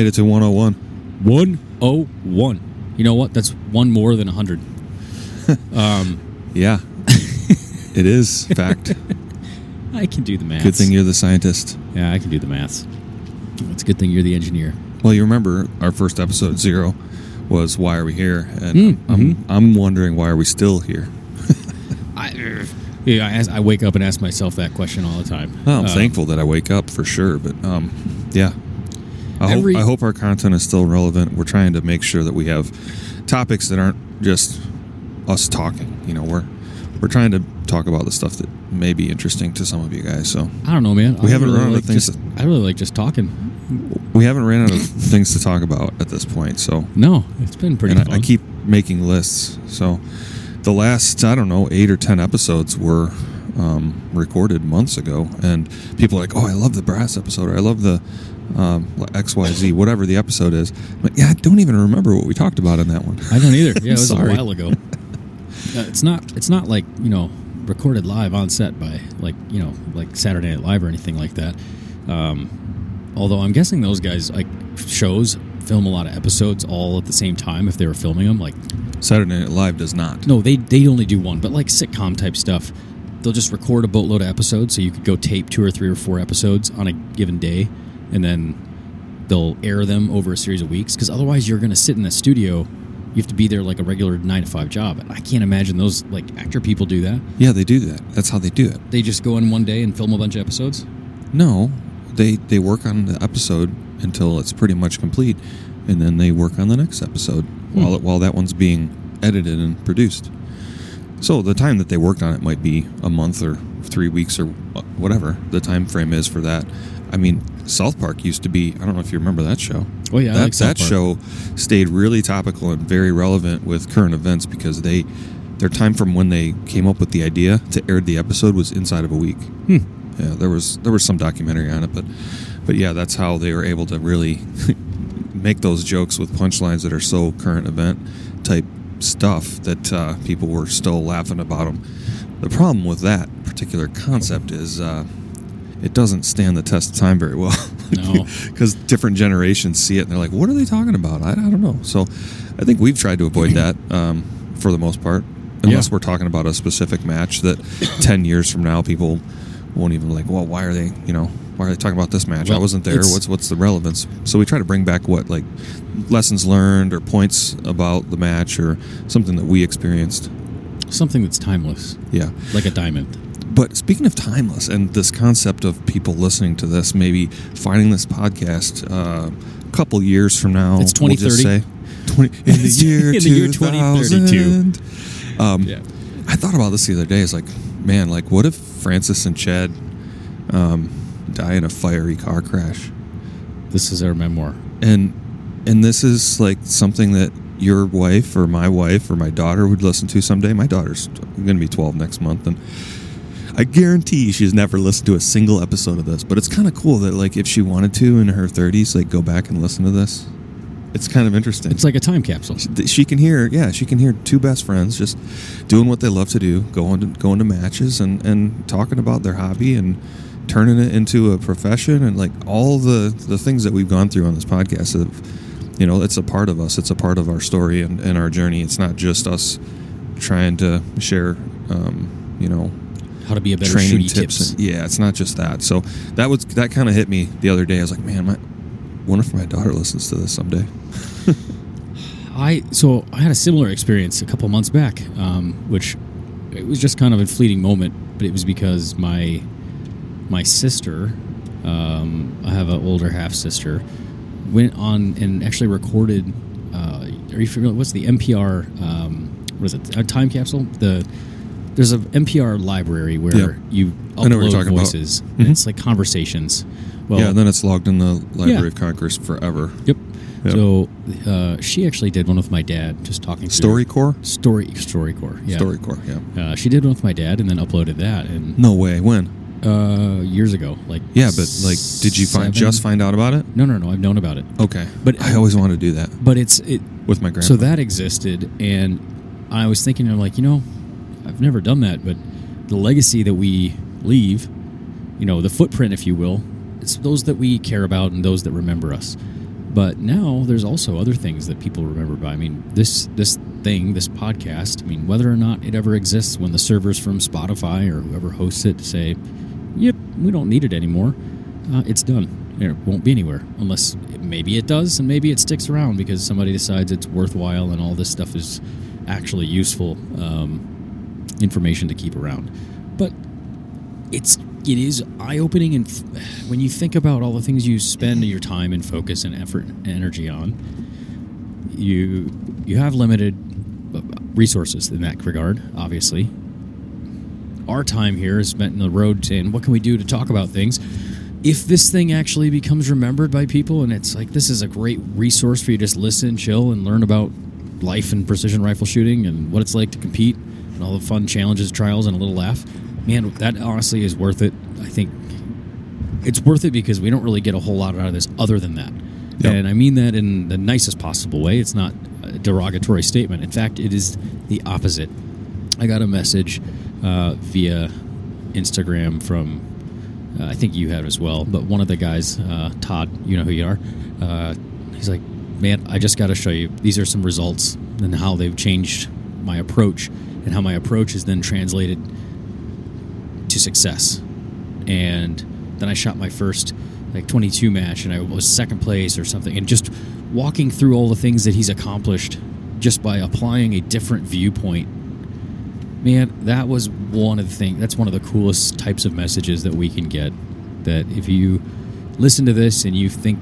made it to 101. 101. You know what? That's one more than 100. um, Yeah. it is fact. I can do the math. Good thing you're the scientist. Yeah, I can do the math. It's a good thing you're the engineer. Well, you remember our first episode zero was why are we here? And Mm, I'm I'm wondering why are we still here? I, yeah, I, ask, I wake up and ask myself that question all the time. Well, I'm Um, thankful that I wake up for sure, but um, yeah. I Every- hope I hope our content is still relevant. We're trying to make sure that we have topics that aren't just us talking. You know, we're we're trying to talk about the stuff that may be interesting to some of you guys. So I don't know, man. We I haven't really run out of things Just, to- I really like just talking. we haven't ran out of things to talk about at this point. So No, it's been pretty and fun. I, I keep making lists. So the last I don't know eight or ten episodes were um, recorded months ago, and people are like, "Oh, I love the brass episode," or "I love the um, X Y Z, whatever the episode is." I'm yeah, I don't even remember what we talked about in that one. I don't either. Yeah, it was a while ago. Uh, it's not. It's not like you know recorded live on set by like you know like Saturday Night Live or anything like that. Um, although I'm guessing those guys like shows film a lot of episodes all at the same time if they were filming them. Like Saturday Night Live does not. no, they they only do one, but like sitcom type stuff, they'll just record a boatload of episodes, so you could go tape two or three or four episodes on a given day, and then they'll air them over a series of weeks. Because otherwise, you're going to sit in the studio. You have to be there like a regular nine to five job. And I can't imagine those like actor people do that. Yeah, they do that. That's how they do it. They just go in one day and film a bunch of episodes. No, they they work on the episode until it's pretty much complete, and then they work on the next episode hmm. while it, while that one's being edited and produced. So the time that they worked on it might be a month or three weeks or whatever the time frame is for that. I mean, South Park used to be. I don't know if you remember that show. Oh yeah, that like that show stayed really topical and very relevant with current events because they their time from when they came up with the idea to air the episode was inside of a week. Hmm. Yeah, there was there was some documentary on it, but but yeah, that's how they were able to really make those jokes with punchlines that are so current event type stuff that uh, people were still laughing about them. The problem with that particular concept is uh, it doesn't stand the test of time very well. No. because different generations see it and they're like, "What are they talking about?" I, I don't know. So, I think we've tried to avoid that um, for the most part, unless Yeah. we're talking about a specific match that ten years from now people won't even like. Well, why are they? You know, why are they talking about this match? I wasn't there. What's what's the relevance? So we try to bring back what like lessons learned or points about the match or something that we experienced. Something that's timeless, Yeah. like a diamond. But speaking of timeless and this concept of people listening to this, maybe finding this podcast uh, a couple years from now, It's we'll 2030. 20, in the year In the year 2032. 2032. Um, Yeah. I thought about this the other day. It's like, man, like what if Francis and Chad um, die in a fiery car crash? This is our memoir. and and this is like something that your wife or my wife or my daughter would listen to someday. My daughter's going to be 12 next month and I guarantee she's never listened to a single episode of this, but it's kind of cool that like if she wanted to in her 30s like go back and listen to this. It's kind of interesting. It's like a time capsule. she can hear yeah, she can hear two best friends just doing what they love to do, going to going to matches and and talking about their hobby and turning it into a profession and like all the the things that we've gone through on this podcast have, you know it's a part of us it's a part of our story and, and our journey it's not just us trying to share um, you know How to be a better training tips, tips. Yeah it's not just that so that was that kind of hit me the other day i was like man my wonder if my daughter listens to this someday I so I had a similar experience a couple months back, um, which it was just kind of a fleeting moment, but it was because my my sister, um, I have an older half sister, went on and actually recorded. Uh, are you familiar? What's the NPR? Um, what is it? A time capsule? The there's a NPR library where Yeah. you I know what you're upload talking about. voices. Mhm. It's like conversations. Well, yeah and then it's logged in the library Yeah. of congress forever Yep. Yep. So uh, she actually did one with my dad, just talking StoryCorps? Story StoryCorps. Yeah. StoryCorps, yeah. Uh, she did one with my dad, and then uploaded that, and No way. When? uh, years ago, like Yeah, but like, did you find seven- just find out about it? No, no, no. I've known about it, Okay, But- I always wanted to do that but it's it. with my grandpa. So that existed, and I was thinking, I'm like, you know, I've never done that, but the legacy that we leave, you know, the footprint, if you will, it's those that we care about and those that remember us. But now there's also other things that people remember by. I mean, this this thing, this podcast. I mean, whether or not it ever exists, when the servers from Spotify or whoever hosts it say, "Yep, we don't need it anymore," uh, it's done. It won't be anywhere unless maybe it does, and maybe it sticks around because somebody decides it's worthwhile and all this stuff is actually useful um, information to keep around. But it's it is eye opening, and when you think about all the things you spend your time and focus and effort and energy on, you you have limited uh, resources in that regard. Obviously, our time here is spent in the road saying, "What can we do to talk about things?" If this thing actually becomes remembered by people, and it's like this is a great resource for you to just listen, chill, and learn about life and precision rifle shooting and what it's like to compete and all the fun challenges, trials, and a little laugh. Man, that honestly is worth it. I think it's worth it because we don't really get a whole lot out of this other than that. Yep. And I mean that in the nicest possible way. It's not a derogatory statement. In fact, it is the opposite. I got a message uh, via Instagram from, uh, I think you had as well, but one of the guys, uh, Todd, you know who you are. Uh, he's like, man, I just got to show you. These are some results and how they've changed my approach and how my approach is then translated to success. And then I shot my first like 22 match and I was second place or something. And just walking through all the things that he's accomplished just by applying a different viewpoint. Man, that was one of the things. That's one of the coolest types of messages that we can get. That if you listen to this and you think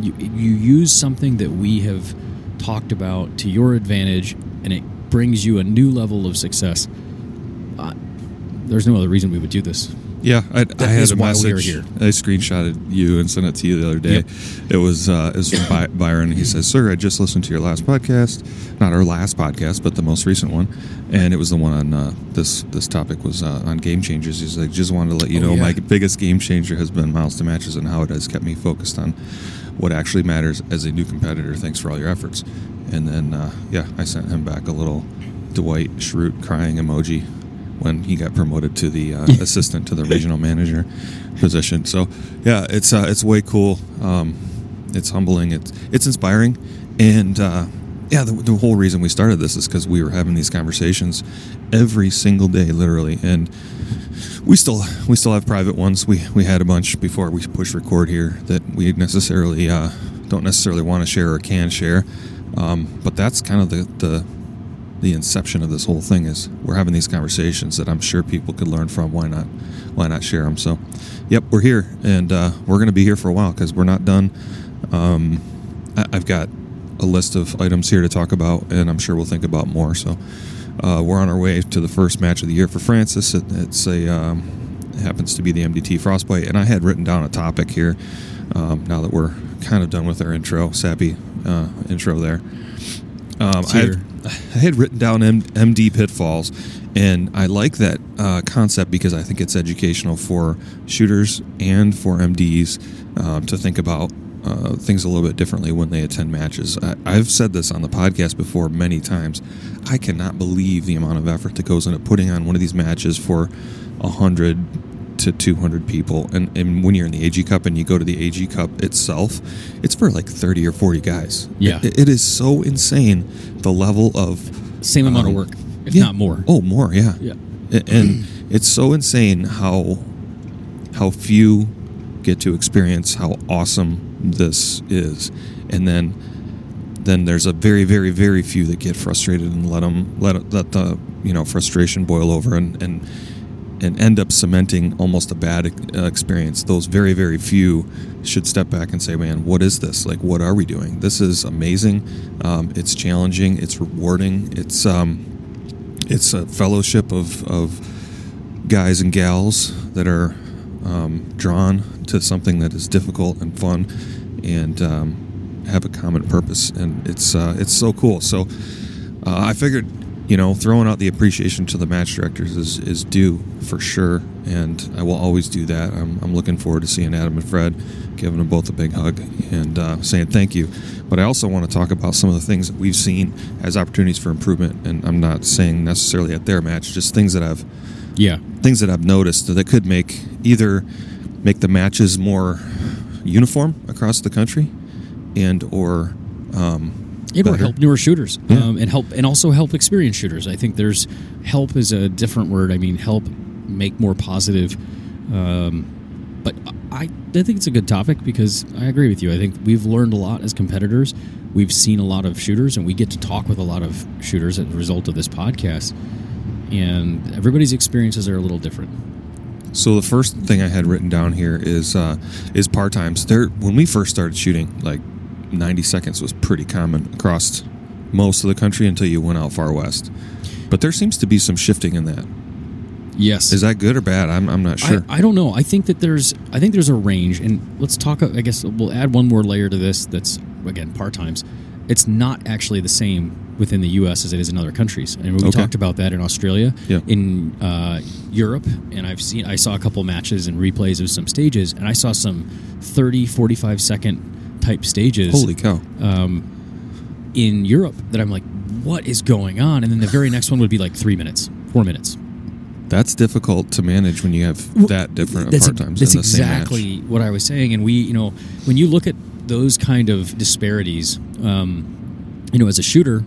you, you use something that we have talked about to your advantage and it brings you a new level of success, uh, there's no other reason we would do this. Yeah, I, I had a we message. here. I screenshotted you and sent it to you the other day. Yep. It was uh, it was from By- Byron. He says, "Sir, I just listened to your last podcast, not our last podcast, but the most recent one, and it was the one on uh, this this topic was uh, on game changers. He's like, just wanted to let you Oh, know yeah. my biggest game changer has been miles to matches and how it has kept me focused on what actually matters as a new competitor. Thanks for all your efforts." And then uh, yeah, I sent him back a little Dwight Schrute crying emoji when he got promoted to the uh, assistant to the regional manager position. So yeah, it's uh, it's way cool. Um, it's humbling. It's it's inspiring, and uh, yeah, the, the whole reason we started this is because we were having these conversations every single day, literally, and we still we still have private ones. We we had a bunch before we push record here that we necessarily uh, don't necessarily want to share or can share, um, but that's kind of the the the inception of this whole thing is we're having these conversations that I'm sure people could learn from. Why not? Why not share them? So, yep, we're here, and uh, we're going to be here for a while because we're not done. Um, I- I've got a list of items here to talk about, and I'm sure we'll think about more. So, uh, we're on our way to the first match of the year for Francis. It, it's a um, it happens to be the MDT Frostbite, and I had written down a topic here. Um, now that we're kind of done with our intro, sappy uh, intro there. Um, I, had, I had written down M- MD pitfalls, and I like that uh, concept because I think it's educational for shooters and for MDs um, to think about uh, things a little bit differently when they attend matches. I, I've said this on the podcast before many times. I cannot believe the amount of effort that goes into putting on one of these matches for a hundred to 200 people and, and when you're in the AG Cup and you go to the AG Cup itself it's for like 30 or 40 guys Yeah. It- it is so insane the level of Same amount of um, work, if yeah. not more. oh more yeah Yeah. A- and it's so insane how how few get to experience how awesome this is. And then then there's a very very very few that get frustrated and let them let let the you know frustration boil over and and and end up cementing almost a bad uh, experience. Those very very few should step back and say man what is this? Like what are we doing? This is amazing. Um, it's challenging. It's rewarding. It's um, it's a fellowship of, of guys and gals that are um, drawn to something that is difficult and fun and um, have a common purpose. And it's uh, it's so cool. So uh, I figured you know throwing out the appreciation to the match directors is, is due for sure. And I will always do that. I'm, I'm looking forward to seeing Adam and Fred giving them both a big hug and uh, saying thank you. But I also want to talk about some of the things that we've seen as opportunities for improvement. And I'm not saying necessarily at their match just things that I've Yeah. Things that I've noticed that could make either make the matches more uniform across the country and or um, It will help newer shooters Yeah. um, and help and also help experienced shooters. I think there's help is a different word. I mean, help make more positive. Um, but I, I think it's a good topic because I agree with you. I think we've learned a lot as competitors. We've seen a lot of shooters, and we get to talk with a lot of shooters as a result of this podcast. And everybody's experiences are a little different. So the first thing I had written down here is uh, is par times. There, when we first started shooting, like ninety seconds was pretty common across most of the country until you went out far west. But there seems to be some shifting in that. Yes, Is that good or bad? I'm, I'm not sure. I, I don't know. I think that there's I think there's a range, and let's talk. I guess we'll add one more layer to this. That's again par times. It's not actually the same within the U.S. as it is in other countries, and we Okay. talked about that in Australia, Yeah. in uh, Europe, and I've seen I saw a couple matches and replays of some stages, and I saw some 30, 45 second type stages Holy cow! in Europe that I'm like, what is going on? And then the very next one would be like three minutes, four minutes. That's difficult to manage when you have that different That's, par times that's in the same match. exactly what I was saying. And we, you know, when you look at those kind of disparities, um, you know, as a shooter,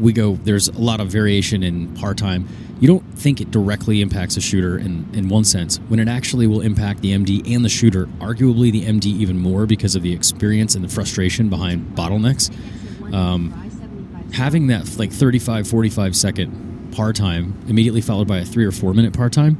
we go. There's a lot of variation in par time. You don't think it directly impacts a shooter in, in one sense, when it actually will impact the MD and the shooter, arguably the MD even more because of the experience and the frustration behind bottlenecks. Um, having that like 35, 45 second par time immediately followed by a three or four minute par time,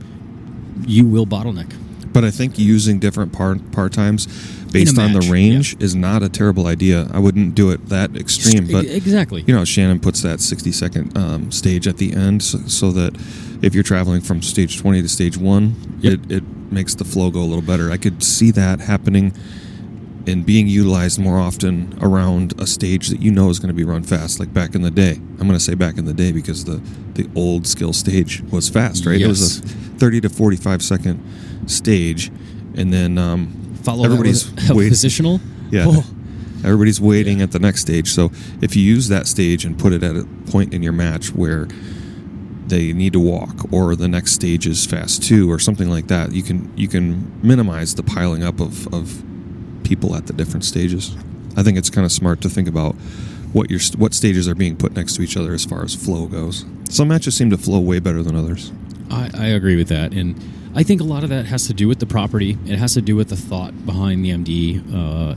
you will bottleneck. But I think using different par par times based on the range is not a terrible idea. I wouldn't do it that extreme, but exactly. you know, Shannon puts that 60 second um, stage at the end so, so that if you're traveling from stage 20 to stage one, Yep. it, it makes the flow go a little better. I could see that happening and being utilized more often around a stage that you know is going to be run fast, like back in the day. I'm going to say back in the day because the, the old skill stage was fast, right? It was a 30 to 45 second stage. And then um, Follow everybody's a positional. Yeah. Oh, Everybody's waiting at the next stage. So if you use that stage and put it at a point in your match where they need to walk or the next stage is fast too or something like that, you can you can minimize the piling up of, of people at the different stages. I think it's kind of smart to think about what your what stages are being put next to each other as far as flow goes. Some matches seem to flow way better than others. I, I agree with that, and I think a lot of that has to do with the property. It has to do with the thought behind the MD uh,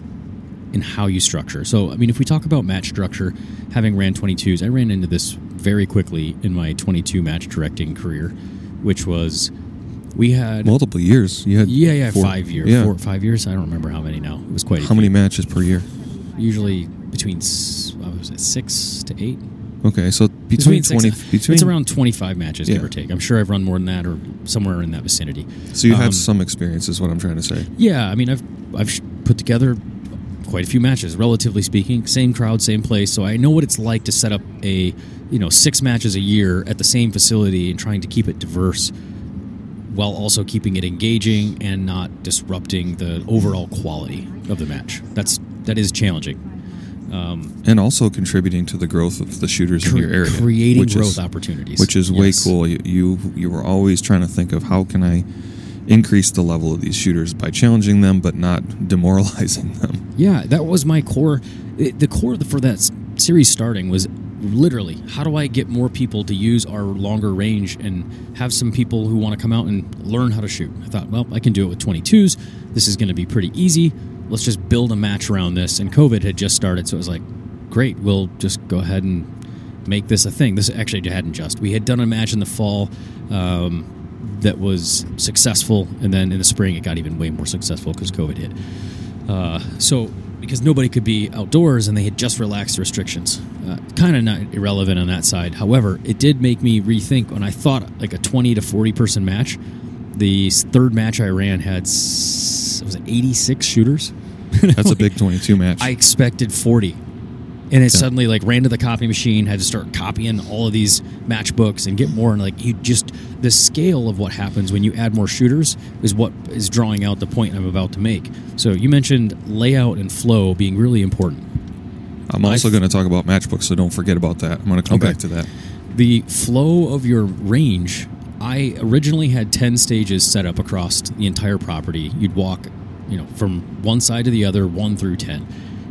and how you structure. So, I mean, if we talk about match structure, having ran 22s, I ran into this very quickly in my 22 match directing career, which was we had Multiple years. You had yeah, yeah, four- five years, Yeah. four, five years. I don't remember how many now. It was quite. a How many matches per year? Usually between was it, six to eight. Okay, so between, six- twenty between it's around 25 matches, give or take. I'm sure I've run more than that or somewhere in that vicinity. So you Um, have some experience, is what I'm trying to say. Yeah, I mean, I've I've put together quite a few matches, relatively speaking. Same crowd, same place, so I know what it's like to set up a you know six matches a year at the same facility and trying to keep it diverse, while also keeping it engaging and not disrupting the overall quality of the match. That's that is challenging. Um, and also contributing to the growth of the shooters in your area, creating growth is, opportunities, which is way cool. You, you you were always trying to think of how can I increase the level of these shooters by challenging them, but not demoralizing them. Yeah, that was my core. it- The core for that series starting was literally how do I get more people to use our longer range and have some people who want to come out and learn how to shoot. I thought, well, I can do it with 22s. This is going to be pretty easy. Let's just build a match around this. And COVID had just started, so it was like, great, we'll just go ahead and make this a thing. This actually hadn't just. We had done a match in the fall. Um, that was successful, and then in the spring it got even way more successful because COVID hit. Uh, so because nobody could be outdoors and they had just relaxed restrictions, uh, kind of not irrelevant on that side. However, it did make me rethink when I thought like a twenty to forty person match. The third match I ran had was it eighty six shooters. That's a big 22 match. I expected 40. And it Yeah. suddenly like ran to the copy machine, had to start copying all of these matchbooks and get more and like you just the scale of what happens when you add more shooters is what is drawing out the point I'm about to make. So you mentioned layout and flow being really important. I'm also going to talk about matchbooks, so don't forget about that. I'm going to come Okay. back to that. The flow of your range, I originally had 10 stages set up across the entire property. You'd walk, you know, from one side to the other, 1 through 10.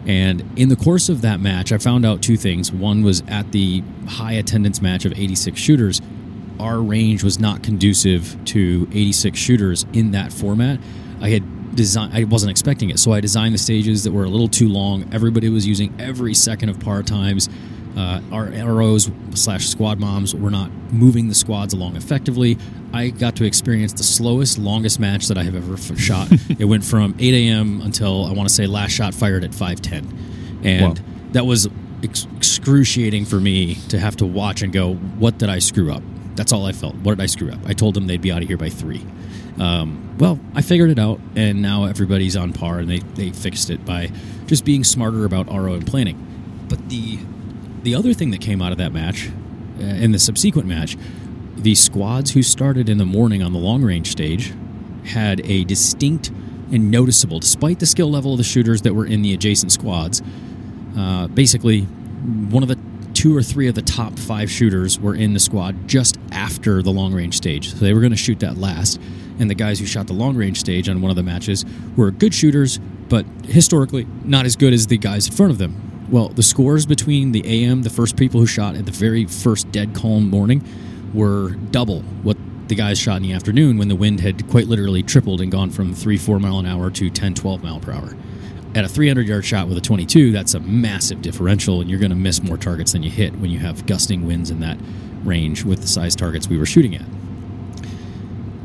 And in the course of that match, I found out two things. One was at the high attendance match of 86 shooters, our range was not conducive to 86 shooters in that format. I had designed, I wasn't expecting it, so I designed the stages that were a little too long. Everybody was using every second of par times. Uh, our ROs slash squad moms were not moving the squads along effectively. I got to experience the slowest, longest match that I have ever shot. it went from 8 a.m. until I want to say last shot fired at 5:10, and Wow. that was ex- excruciating for me to have to watch and go, "What did I screw up?" That's all I felt. What did I screw up? I told them they'd be out of here by three. Um, well, I figured it out, and now everybody's on par, and they, they fixed it by just being smarter about RO and planning. But the the other thing that came out of that match, uh, in the subsequent match, the squads who started in the morning on the long range stage had a distinct and noticeable, despite the skill level of the shooters that were in the adjacent squads. Uh, basically, one of the two or three of the top five shooters were in the squad just after the long range stage. So they were going to shoot that last. And the guys who shot the long range stage on one of the matches were good shooters, but historically not as good as the guys in front of them. Well, the scores between the AM, the first people who shot at the very first dead calm morning, were double what the guys shot in the afternoon when the wind had quite literally tripled and gone from 3 4 mile an hour to 10 12 mile per hour. At a 300 yard shot with a 22, that's a massive differential, and you're going to miss more targets than you hit when you have gusting winds in that range with the size targets we were shooting at.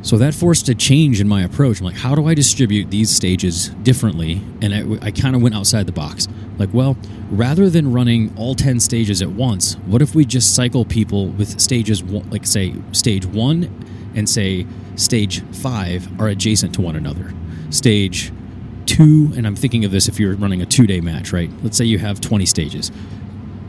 So that forced a change in my approach. I'm like, how do I distribute these stages differently? And I, I kind of went outside the box. Like, well, rather than running all 10 stages at once, what if we just cycle people with stages, like, say, stage one and say stage five are adjacent to one another? Stage two, and I'm thinking of this if you're running a two day match, right? Let's say you have 20 stages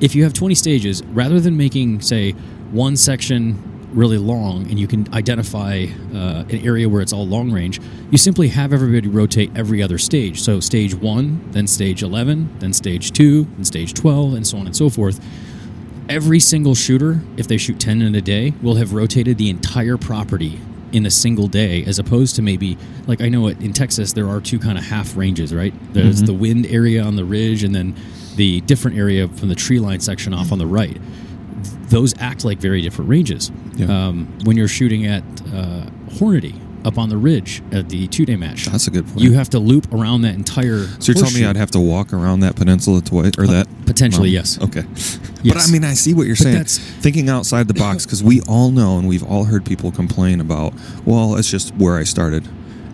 if you have 20 stages, rather than making, say, one section really long and you can identify uh, an area where it's all long range, you simply have everybody rotate every other stage. So, stage one, then stage 11, then stage two, then stage 12, and so on and so forth. Every single shooter, if they shoot 10 in a day, will have rotated the entire property in a single day as opposed to maybe like I know it in Texas there are two kind of half ranges, right? There's the wind area on the ridge and then the different area from the tree line section off on the right. Those act like very different ranges. Yeah. Um, when you're shooting at uh, Hornady up on the ridge at the two day match, That's a good point. you have to loop around that entire. So you're telling me. I'd have to walk around that peninsula twice, or that potentially, um, yes. Okay, but I mean, I see what you're But saying. that's- Thinking outside the box because we all know and we've all heard people complain about. Well, it's just where I started,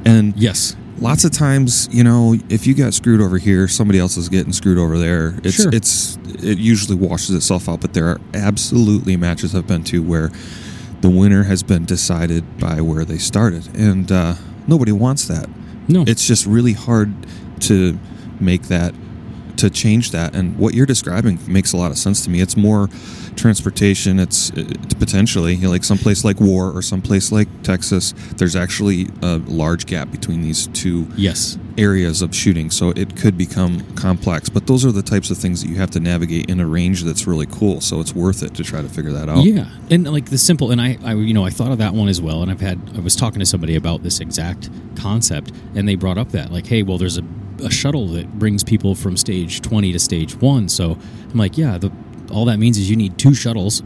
and Yes. lots of times, you know, if you got screwed over here, somebody else is getting screwed over there. It's Sure. it's it usually washes itself out. But there are absolutely matches I've been to where the winner has been decided by where they started, and uh, nobody wants that No. it's just really hard to make that to change that and what you're describing makes a lot of sense to me it's more transportation it's, it's potentially you know, like someplace like war or someplace like texas there's actually a large gap between these two yes. areas of shooting so it could become complex but those are the types of things that you have to navigate in a range that's really cool so it's worth it to try to figure that out Yeah, and like the simple, and I, I, you know, I thought of that one as well. And I've had, I was talking to somebody about this exact concept, and they brought up that, like, hey, well, there's a, a shuttle that brings people from stage 20 to stage one. So I'm like, yeah, the, all that means is you need two shuttles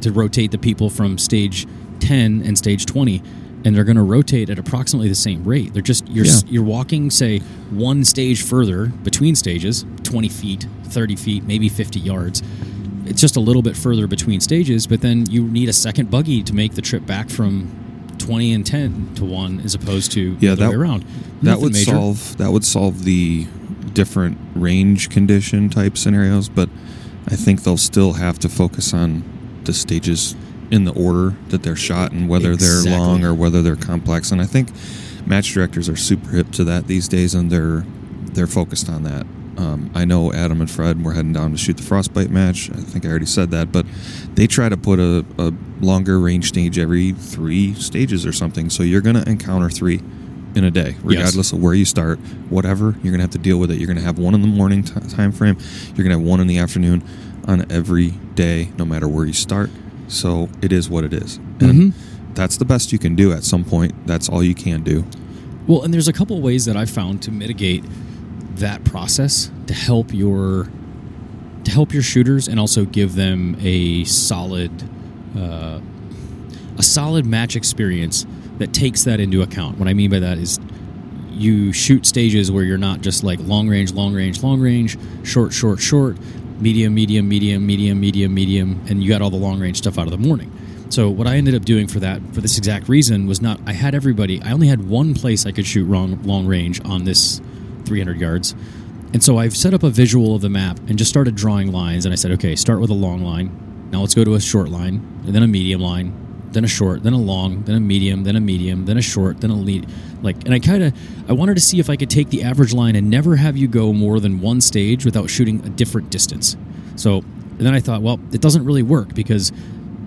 to rotate the people from stage 10 and stage 20. And they're going to rotate at approximately the same rate. They're just you're Yeah. you're walking, say, one stage further between stages, 20 feet, 30 feet, maybe 50 yards it's just a little bit further between stages, but then you need a second buggy to make the trip back from 20 and 10 to 1 as opposed to Yeah, the other that- way around. That would major. solve that would solve the different range condition type scenarios but i think they'll still have to focus on the stages in the order that they're shot and whether Exactly. they're long or whether they're complex and i think match directors are super hip to that these days and they're they're focused on that um, I know Adam and Fred were heading down to shoot the frostbite match. I think I already said that, but they try to put a, a longer range stage every three stages or something. So you're going to encounter three in a day, regardless of where you start. Whatever you're going to have to deal with it. You're going to have one in the morning t- time frame. You're going to have one in the afternoon on every day, no matter where you start. So it is what it is, and Mhm. that's the best you can do at some point. That's all you can do. Well, and there's a couple ways that I've found to mitigate that process to help your to help your shooters and also give them a solid uh, a solid match experience that takes that into account. What I mean by that is you shoot stages where you're not just like long range, long range, long range, short, short, short, medium, medium, medium, medium, medium, medium, and you got all the long range stuff out of the morning. So what I ended up doing for that, for this exact reason, was not. I had everybody. I only had one place I could shoot long, long range on this 300 yards, and so I've set up a visual of the map and just started drawing lines. And I said, okay, start with a long line. Now let's go to a short line, and then a medium line, then a short, then a long, then a medium, then a medium, then a short, then a lead. Like, and I kind of, I wanted to see if I could take the average line and never have you go more than one stage without shooting a different distance. So then I thought, well, it doesn't really work because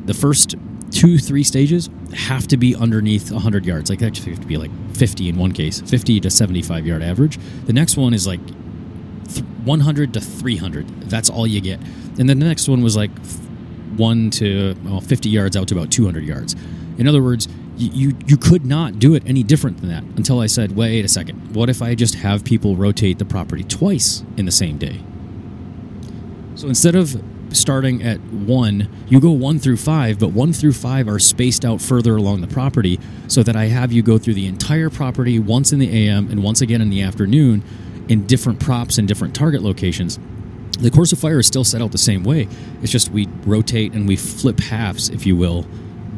the first two, three stages have to be underneath 100 yards. Like, actually, have to be like 50 in one case, 50 to 75 yard average. The next one is like 100 to 300. That's all you get. And then the next one was like one to well, 50 yards out to about 200 yards. In other words, you, you you could not do it any different than that until I said, wait a second. What if I just have people rotate the property twice in the same day? So instead of starting at one, you go one through five, but one through five are spaced out further along the property so that I have you go through the entire property once in the AM and once again in the afternoon in different props and different target locations. The course of fire is still set out the same way. It's just we rotate and we flip halves, if you will,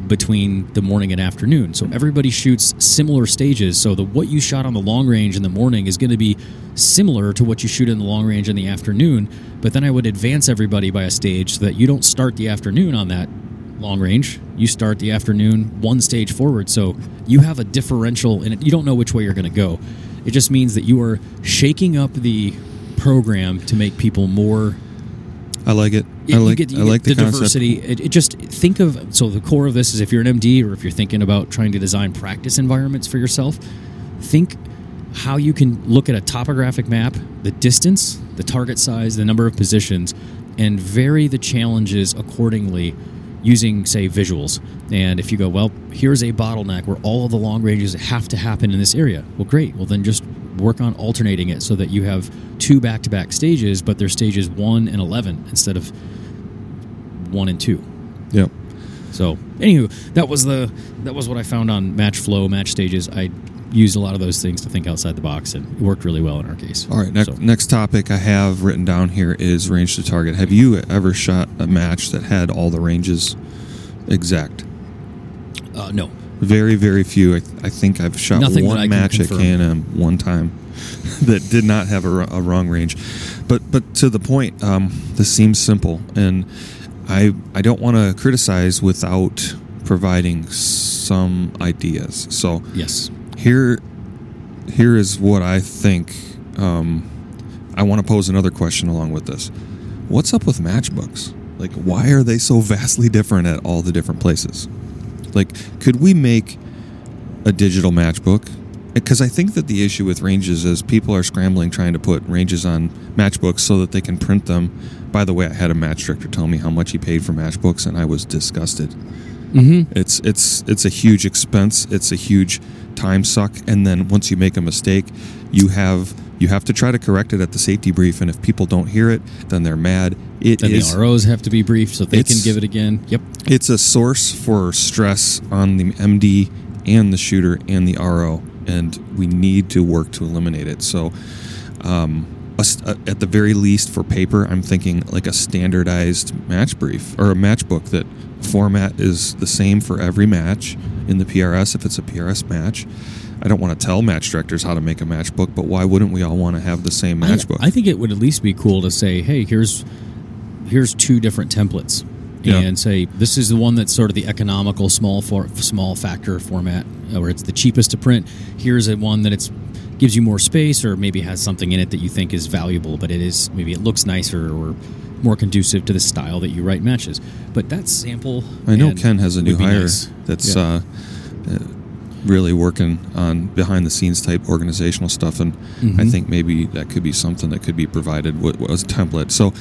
between the morning and afternoon. So everybody shoots similar stages. So the what you shot on the long range in the morning is going to be similar to what you shoot in the long range in the afternoon. But then I would advance everybody by a stage so that you don't start the afternoon on that long range. You start the afternoon one stage forward. So you have a differential and you don't know which way you're going to go. It just means that you are shaking up the program to make people more I like it. I like. get, I like the, the, diversity. It, it just think of so the core of this is if you're an MD or if you're thinking about trying to design practice environments for yourself, think how you can look at a topographic map, the distance, the target size, the number of positions, and vary the challenges accordingly using say visuals. And if you go, well, here's a bottleneck where all of the long ranges have to happen in this area. Well, great. Well, then just work on alternating it so that you have two back-to-back stages, but they're stages 1 and 11 instead of 1 and 2. Yep. So, anywho, that was the that was what I found on match flow, match stages. I used a lot of those things to think outside the box, and it worked really well in our case. All right. Next, So- next topic I have written down here is range to target. Have you ever shot a match that had all the ranges exact? uh, no, Very, very few. I, I think I've shot Nothing one can match at. K&M one time that did not have a, a wrong range. But but to the point, um, this seems simple, and I I don't want to criticize without providing some ideas. So yes, here here is what I think. Um, I want to pose another question along with this. What's up with matchbooks? Like, why are they so vastly different at all the different places? Like, could we make a digital matchbook? Because I think that the issue with ranges is people are scrambling trying to put ranges on matchbooks so that they can print them. By the way, I had a match director tell me how much he paid for matchbooks, and I was disgusted. mm-hmm. It's it's it's a huge expense. It's a huge time suck. And then once you make a mistake, you have you have to try to correct it at the safety brief. And if people don't hear it, then they're mad. It then is- the ROs have to be briefed so they can give it again. Yep, it's a source for stress on the MD and the shooter and the RO, and we need to work to eliminate it. So, um, a a- at the very least, for paper, I'm thinking like a standardized match brief or a match book that format is the same for every match in the PRS if it's a PRS match. I don't want to tell match directors how to make a match book, but why wouldn't we all want to have the same I, match book? I think it would at least be cool to say, hey, here's here's two different templates, Yeah. and say this is the one that's sort of the economical small for small factor format, or it's the cheapest to print. Here's a one that it's gives you more space, or maybe has something in it that you think is valuable, but it is maybe it looks nicer or more conducive to the style that you write matches. But that sample, I know Ken has a new hire nice. that's Yeah. uh, uh, really working on behind the scenes type organizational stuff, and I Mhm. think maybe that could be something that could be provided with, as a template. So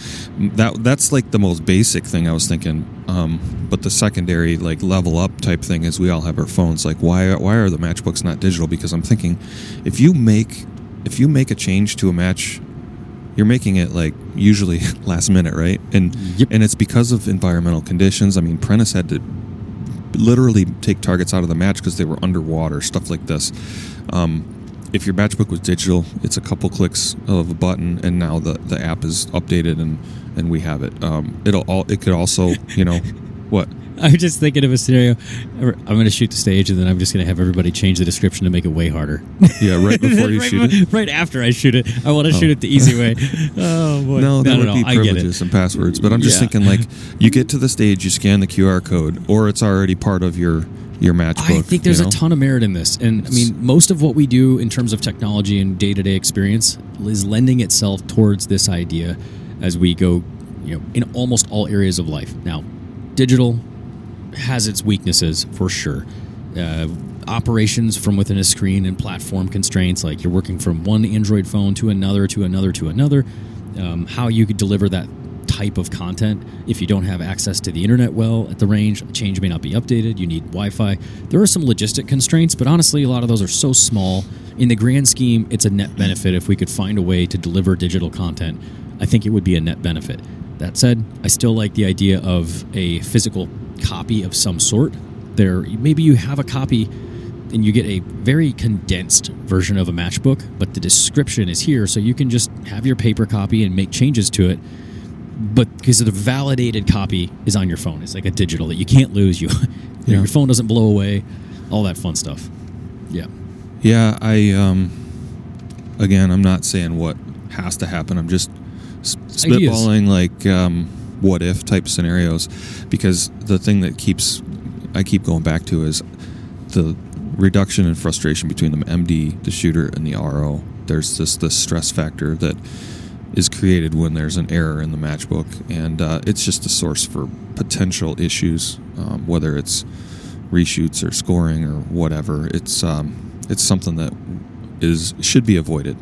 that that's like the most basic thing I was thinking. Um, but the secondary like level up type thing is we all have our phones. Like why why are the matchbooks not digital? Because I'm thinking if you make if you make a change to a match, you're making it like usually last minute, right? And Yep. and it's because of environmental conditions. I mean, Prentice had to literally take targets out of the match because they were underwater, stuff like this. Um, if your matchbook was digital, it's a couple clicks of a button, and now the, the app is updated and, and we have it. Um, it'll all it could also, you know, what? I'm just thinking of a scenario. I'm going to shoot the stage, and then I'm just going to have everybody change the description to make it way harder. Yeah, right before you right, shoot it. right after I shoot it, I want to Oh. shoot it the easy way. Oh boy! No, no, would no, be privileges and passwords, but I'm just Yeah. thinking like you get to the stage, you scan the QR code, or it's already part of your your matchbook. I think there's you know? a ton of merit in this, and I mean, most of what we do in terms of technology and day-to-day experience is lending itself towards this idea as we go, you know, in almost all areas of life. Now, digital has its weaknesses for sure. Uh, operations from within a screen and platform constraints, like you're working from one Android phone to another to another to another. Um, how you could deliver that type of content if you don't have access to the internet well at the range, change may not be updated. You need Wi-Fi. There are some logistic constraints, but honestly, a lot of those are so small. In the grand scheme, it's a net benefit if we could find a way to deliver digital content. I think it would be a net benefit. That said, I still like the idea of a physical copy of some sort. There, maybe you have a copy and you get a very condensed version of a matchbook, but the description is here, so you can just have your paper copy and make changes to it. But because the validated copy is on your phone, it's like a digital that you can't lose. You, Yeah. your phone doesn't blow away, all that fun stuff. Yeah, Yeah, I um again, I'm not saying what has to happen. I'm just s- Ideas. spitballing like um, what if type scenarios because the thing that keeps I keep going back to is the reduction in frustration between the MD, the shooter, and the RO. There's this this stress factor that is created when there's an error in the matchbook, and uh, it's just a source for potential issues, um, whether it's reshoots or scoring or whatever. It's um, it's something that is should be avoided,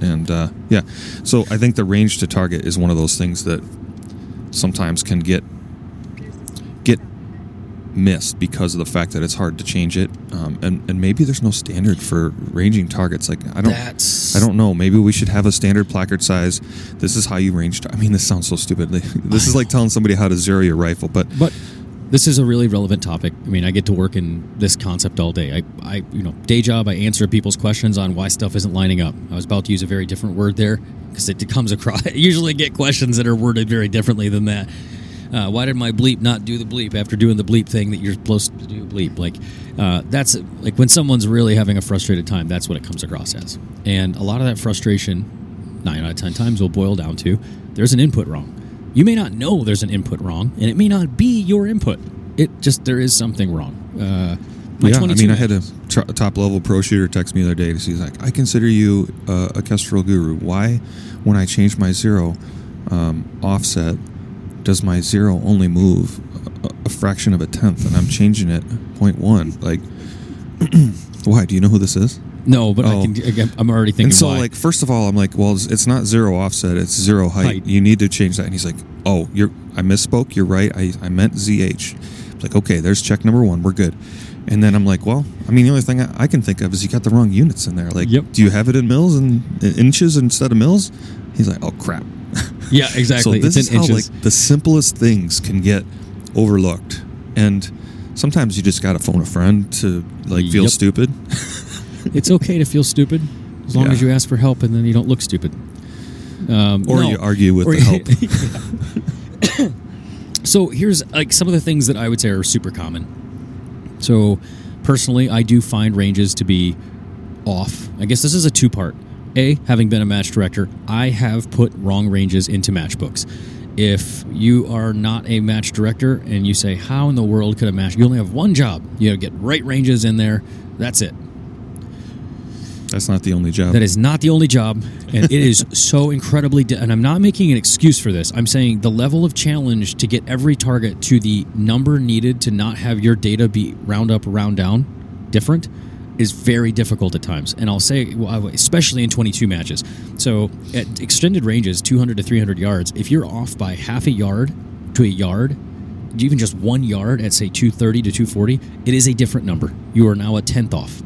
and uh, yeah. So I think the range to target is one of those things that sometimes can get get missed because of the fact that it's hard to change it, um, and and maybe there's no standard for ranging targets. Like I don't. that's I don't know. Maybe we should have a standard placard size. This is how you range. I mean, this sounds so stupid. This is like telling somebody how to zero your rifle, but But this is a really relevant topic. I mean, I get to work in this concept all day. I, I, you know, day job. I answer people's questions on why stuff isn't lining up. I was about to use a very different word there because it comes across. I usually get questions that are worded very differently than that. Uh, why did my bleep not do the bleep after doing the bleep thing that you're supposed to do bleep? Like, uh, that's like when someone's really having a frustrated time. That's what it comes across as. And a lot of that frustration, nine out of ten times, will boil down to there's an input wrong. You may not know there's an input wrong, and it may not be your input. It just there is something wrong. Uh, yeah, I mean, I had a tr- top level pro shooter text me the other day. He's like, "I consider you uh, a Kestrel guru. Why, when I change my zero um, offset, does my zero only move a, a fraction of a tenth, and I'm changing it 0.1? Like, why? Do you know who this is?" No, but I Oh. can. again, I'm already thinking And so, why. like, first of all, I'm like, well, it's, not zero offset; it's zero height. Height. You need to change that. And he's like, oh, you're, I misspoke. You're right. I, I meant ZH. It's like, okay, there's check number one. We're good. And then I'm like, well, I mean, the only thing I, I can think of is you got the wrong units in there. Like, Yep. do you have it in mils and in inches instead of mils? He's like, oh crap. yeah, exactly. So this it's is how inches. like the simplest things can get overlooked, and sometimes you just got to phone a friend to like feel Yep. stupid. it's okay to feel stupid as long Yeah. as you ask for help and then you don't look stupid. Um, Or no. you argue with Or the help. So here's like some of the things that I would say are super common. So personally, I do find ranges to be off. I guess this is a two part. A, having been a match director, I have put wrong ranges into matchbooks. If you are not a match director and you say, How in the world could a match? You only have one job. You get right ranges in there. That's it. That's not the only job. That is not the only job, and it is so incredibly. Di- and I'm not making an excuse for this. I'm saying the level of challenge to get every target to the number needed to not have your data be round up, round down, different, is very difficult at times. And I'll say, especially in 22 matches. So at extended ranges, 200 to 300 yards, if you're off by half a yard to a yard, even just one yard at say 230 to 240, it is a different number. You are now a tenth off.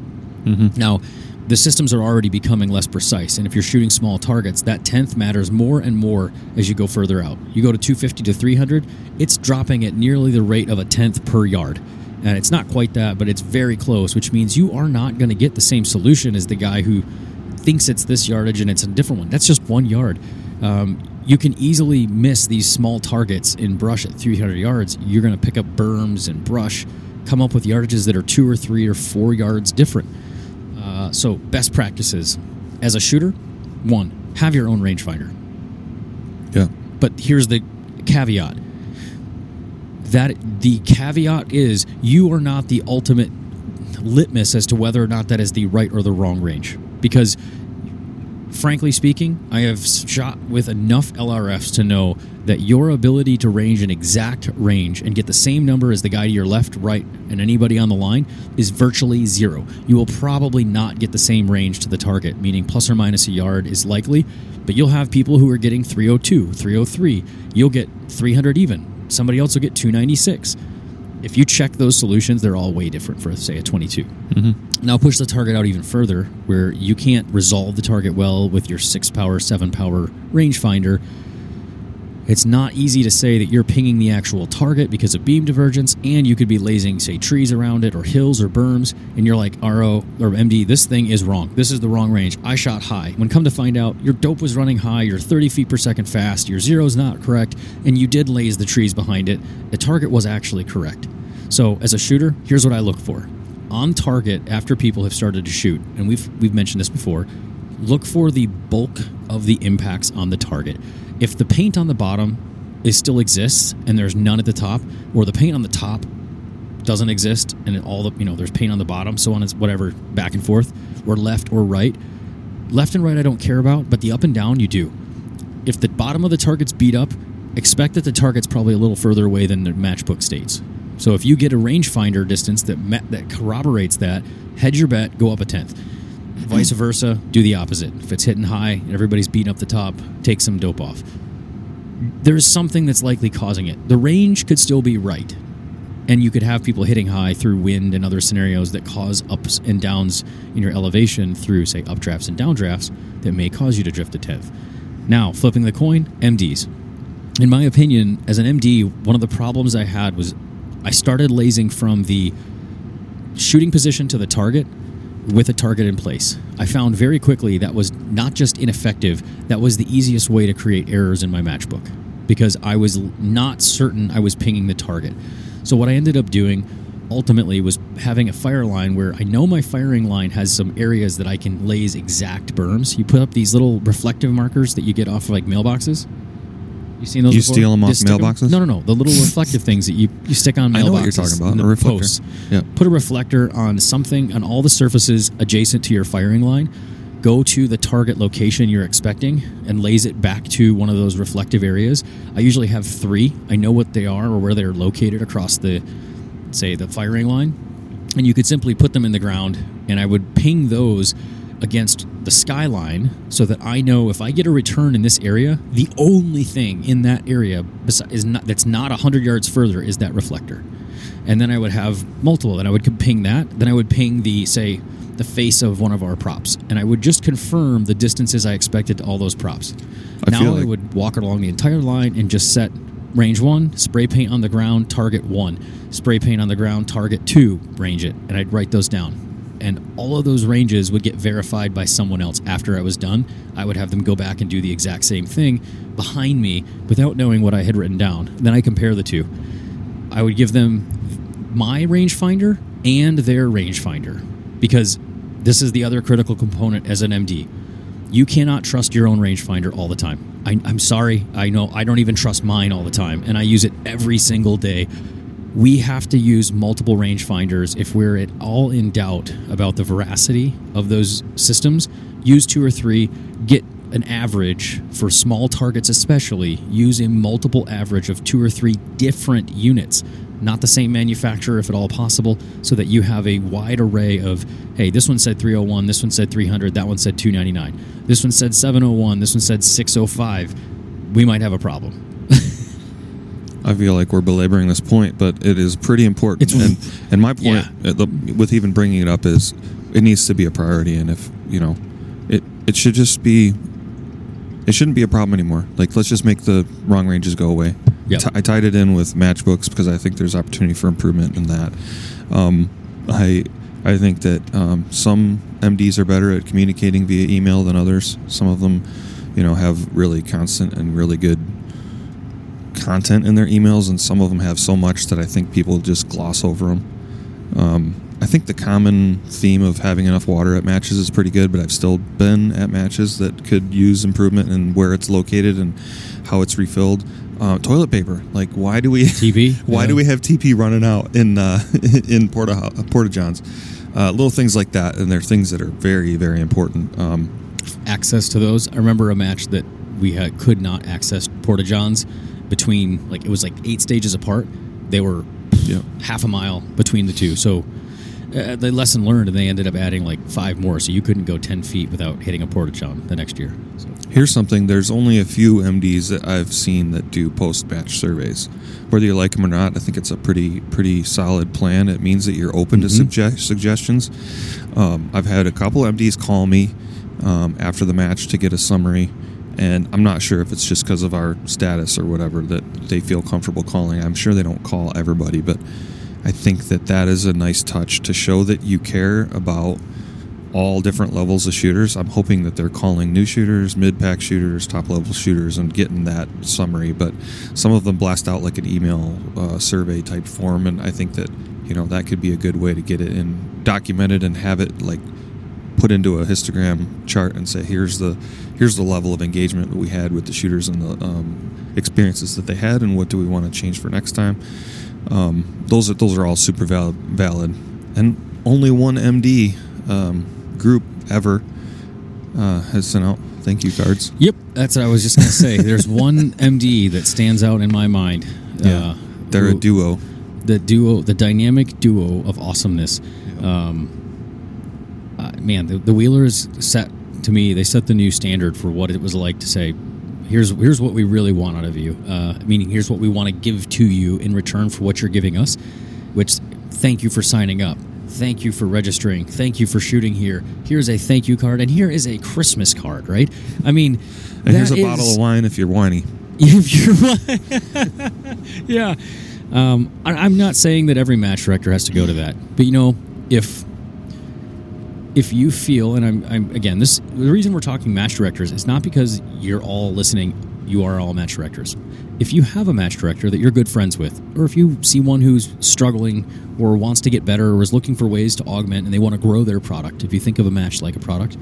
Mm-hmm. Now, the systems are already becoming less precise. And if you're shooting small targets, that tenth matters more and more as you go further out. You go to 250 to 300, it's dropping at nearly the rate of a tenth per yard. And it's not quite that, but it's very close, which means you are not going to get the same solution as the guy who thinks it's this yardage and it's a different one. That's just one yard. Um, you can easily miss these small targets in brush at 300 yards. You're going to pick up berms and brush, come up with yardages that are two or three or four yards different. Uh, so, best practices as a shooter one, have your own rangefinder. Yeah. But here's the caveat that the caveat is you are not the ultimate litmus as to whether or not that is the right or the wrong range. Because, frankly speaking, I have shot with enough LRFs to know that your ability to range an exact range and get the same number as the guy to your left, right, and anybody on the line is virtually zero. You will probably not get the same range to the target, meaning plus or minus a yard is likely, but you'll have people who are getting 302, 303. You'll get 300 even. Somebody else will get 296 if you check those solutions, they're all way different for, say, a 22. Mm-hmm. Now, push the target out even further, where you can't resolve the target well with your six power, seven power rangefinder. It's not easy to say that you're pinging the actual target because of beam divergence, and you could be lasing, say, trees around it, or hills, or berms, and you're like, RO or MD, this thing is wrong. This is the wrong range. I shot high. When come to find out, your dope was running high, you're 30 feet per second fast, your zero is not correct, and you did laze the trees behind it. The target was actually correct. So, as a shooter, here's what I look for on target after people have started to shoot, and we've we've mentioned this before. Look for the bulk of the impacts on the target. If the paint on the bottom is still exists and there's none at the top, or the paint on the top doesn't exist and all the you know there's paint on the bottom, so on and whatever back and forth, or left or right. Left and right I don't care about, but the up and down you do. If the bottom of the target's beat up, expect that the target's probably a little further away than the matchbook states. So if you get a rangefinder distance that that corroborates that, hedge your bet, go up a tenth. Vice versa, do the opposite. If it's hitting high and everybody's beating up the top, take some dope off. There's something that's likely causing it. The range could still be right. And you could have people hitting high through wind and other scenarios that cause ups and downs in your elevation through, say, updrafts and downdrafts that may cause you to drift a tenth. Now, flipping the coin, MDs. In my opinion, as an MD, one of the problems I had was I started lazing from the shooting position to the target with a target in place. I found very quickly that was not just ineffective, that was the easiest way to create errors in my matchbook because I was not certain I was pinging the target. So, what I ended up doing ultimately was having a fire line where I know my firing line has some areas that I can laze exact berms. You put up these little reflective markers that you get off of like mailboxes. You seen those? You before? steal 'em off Just stick 'em- mailboxes? No, no, no. The little reflective things that you, you stick on mailboxes. I know what you're talking about, a the reflector. posts. Yeah. Put a reflector on something on all the surfaces adjacent to your firing line. Go to the target location you're expecting and laze it back to one of those reflective areas. I usually have three. I know what they are or where they're located across the, say, the firing line and you could simply put them in the ground and i would ping those against the skyline so that i know if i get a return in this area the only thing in that area is not that's not 100 yards further is that reflector. And then i would have multiple and i would ping that then i would ping the say the face of one of our props and i would just confirm the distances i expected to all those props. I now feel i would walk along the entire line and just set range one, spray paint on the ground, target one, spray paint on the ground, target two, range it, and I'd write those down. And all of those ranges would get verified by someone else after I was done. I would have them go back and do the exact same thing behind me without knowing what I had written down. Then I compare the two. I would give them my rangefinder and their rangefinder because this is the other critical component as an MD. You cannot trust your own rangefinder all the time. I, I'm sorry. I know I don't even trust mine all the time, and I use it every single day. We have to use multiple rangefinders if we're at all in doubt about the veracity of those systems. Use two or three. Get an average for small targets, especially. Use a multiple average of two or three different units not the same manufacturer if at all possible, so that you have a wide array of, hey, this one said 301, this one said 300, that one said 299, this one said 701, this one said 605. We might have a problem. I feel like we're belaboring this point, but it is pretty important. It's- and and my point Yeah. uh, the, with even bringing it up is it needs to be a priority. And if you know, it it should just be. It shouldn't be a problem anymore. Like let's just make the wrong ranges go away. Yep. T- I tied it in with matchbooks because I think there's opportunity for improvement in that. Um, I I think that um, some MDs are better at communicating via email than others. Some of them, you know, have really constant and really good content in their emails, and some of them have so much that I think people just gloss over them. Um, I think the common theme of having enough water at matches is pretty good, but I've still been at matches that could use improvement in where it's located and how it's refilled. Uh, toilet paper, like why do we TP? why Yeah. do we have TP running out in uh, in Porta Porta Johns? Uh, little things like that, and they're things that are very very important. Um, access to those. I remember a match that we had, could not access Porta Johns between like it was like eight stages apart. They were yeah. half a mile between the two. So uh, the lesson learned, and they ended up adding like five more. So you couldn't go ten feet without hitting a Porta John the next year. So Here's something. There's only a few MDs that I've seen that do post-match surveys. Whether you like them or not, I think it's a pretty pretty solid plan. It means that you're open to Mhm. sugge- suggestions. Um, I've had a couple MDs call me um, after the match to get a summary, and I'm not sure if it's just because of our status or whatever that they feel comfortable calling. I'm sure they don't call everybody, but I think that that is a nice touch to show that you care about all different levels of shooters. I'm hoping that they're calling new shooters, mid pack shooters, top level shooters, and getting that summary. But some of them blast out like an email uh, survey type form, and I think that you know that could be a good way to get it in documented and have it like put into a histogram chart and say here's the here's the level of engagement that we had with the shooters and the um, experiences that they had, and what do we want to change for next time. Um, those are those are all super valid, valid, and only one MD um, group ever uh, has sent out thank you cards. yep, that's what I was just gonna say. There's one MD that stands out in my mind. Uh, they're a duo. the duo, the dynamic duo of awesomeness. Um, uh, man, the, the Wheelers set to me. They set the new standard for what it was like to say, "Here's here's what we really want out of you." Uh, meaning, here's what we want to give to you in return for what you're giving us. Which, thank you for signing up. Thank you for registering. Thank you for shooting here. Here's a thank you card, and here is a Christmas card. Right? I mean, And here's a that bottle of wine if you're whiny. if you're yeah um, I, i'm not saying that every match director has to go to that but you know if if you feel and I'm, I'm again this the reason we're talking match directors is not because you're all listening you are all match directors. If you have a match director that you're good friends with or if you see one who's struggling or wants to get better or is looking for ways to augment and they want to grow their product if you think of a match like a product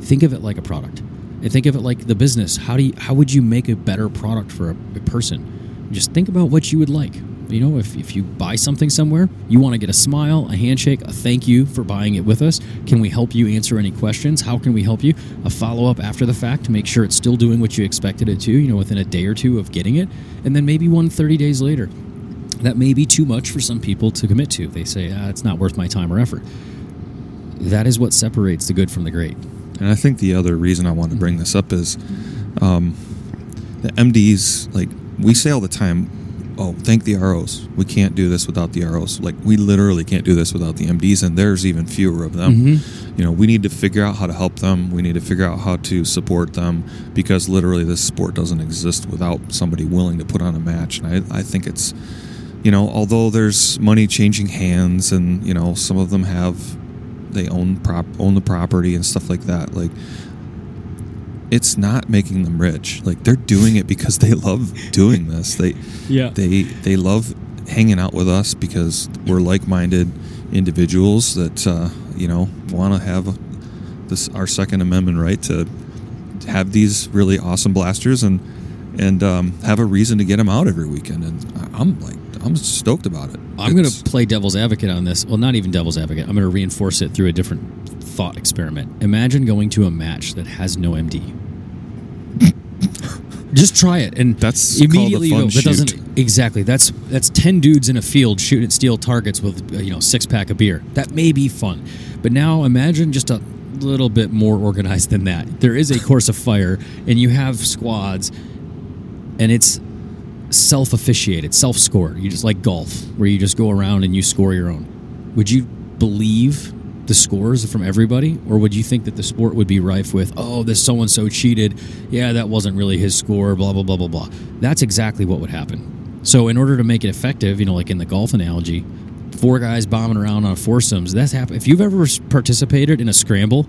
think of it like a product. And think of it like the business. How do you how would you make a better product for a, a person? Just think about what you would like you know if, if you buy something somewhere you want to get a smile a handshake a thank you for buying it with us. Can we help you answer any questions? How can we help you? A follow-up after the fact to make sure it's still doing what you expected it to you know within a day or two of getting it. And then maybe one 30 days later that may be too much for some people to commit to. They say ah, it's not worth my time or effort. That is what separates the good from the great. And I think the other reason I want to bring this up is um, the MDs, like, we say all the time, oh, thank the ROs. We can't do this without the ROs. Like, we literally can't do this without the MDs, and there's even fewer of them. Mhm. You know, we need to figure out how to help them. We need to figure out how to support them because literally this sport doesn't exist without somebody willing to put on a match. And I, I think it's, you know, although there's money changing hands and, you know, some of them have they own prop own the property and stuff like that like it's not making them rich like they're doing it because they love doing this they Yeah. they they love hanging out with us because we're like-minded individuals that uh, you know want to have this our second amendment right to have these really awesome blasters and and um, have a reason to get them out every weekend and I- i'm like i'm stoked about it I'm going to play devil's advocate on this. Well, not even devil's advocate. I'm going to reinforce it through a different thought experiment. Imagine going to a match that has no MD. Just try it, and That's called a immediately fun you go. That doesn't exactly. That's that's ten dudes in a field shooting at steel targets with uh, you know six pack of beer. That may be fun, but now imagine just a little bit more organized than that. There is a course of fire, and you have squads, and it's self officiated, self scored. You just like golf, where you just go around and you score your own. Would you believe the scores from everybody, or would you think that the sport would be rife with, oh, this so and so cheated? Yeah, that wasn't really his score. Blah blah blah blah blah. That's exactly what would happen. So, in order to make it effective, you know, like in the golf analogy, four guys bombing around on foursomes. That's happened. If you've ever participated in a scramble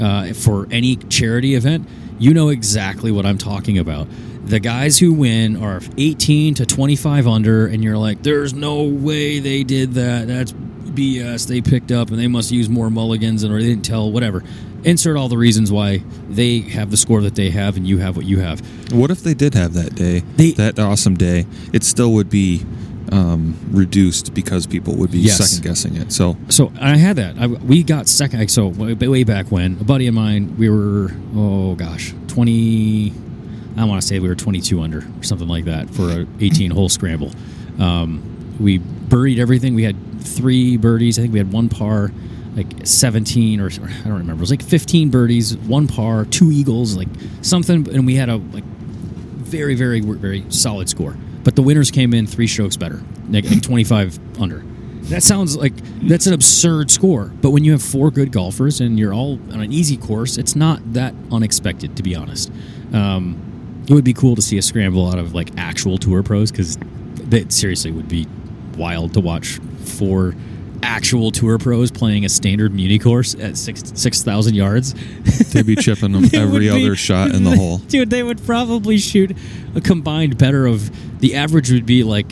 uh, for any charity event, you know exactly what I'm talking about. The guys who win are 18 to 25 under, and you're like, there's no way they did that. That's BS. They picked up and they must use more mulligans or they didn't tell, whatever. Insert all the reasons why they have the score that they have and you have what you have. What if they did have that day, They- that awesome day? It still would be um, reduced because people would be Yes. second guessing it. So So I had that. I, we got second. So way, way back when, a buddy of mine, we were oh gosh, twenty. I want to say we were twenty-two under or something like that for a eighteen-hole scramble. Um, we buried everything. We had three birdies. I think we had one par, like seventeen or, or I don't remember. It was like fifteen birdies, one par, two eagles, like something. And we had a like very, very, very solid score. But the winners came in three strokes better, like, like 25 under. That sounds like that's an absurd score. But when you have four good golfers and you're all on an easy course, it's not that unexpected, to be honest. Um, it would be cool to see a scramble out of like actual tour pros because it seriously would be wild to watch four actual tour pros playing a standard muni course at six six thousand yards. they'd be chipping them every would be- other shot in the hole. Dude, they would probably shoot a combined better of the average would be like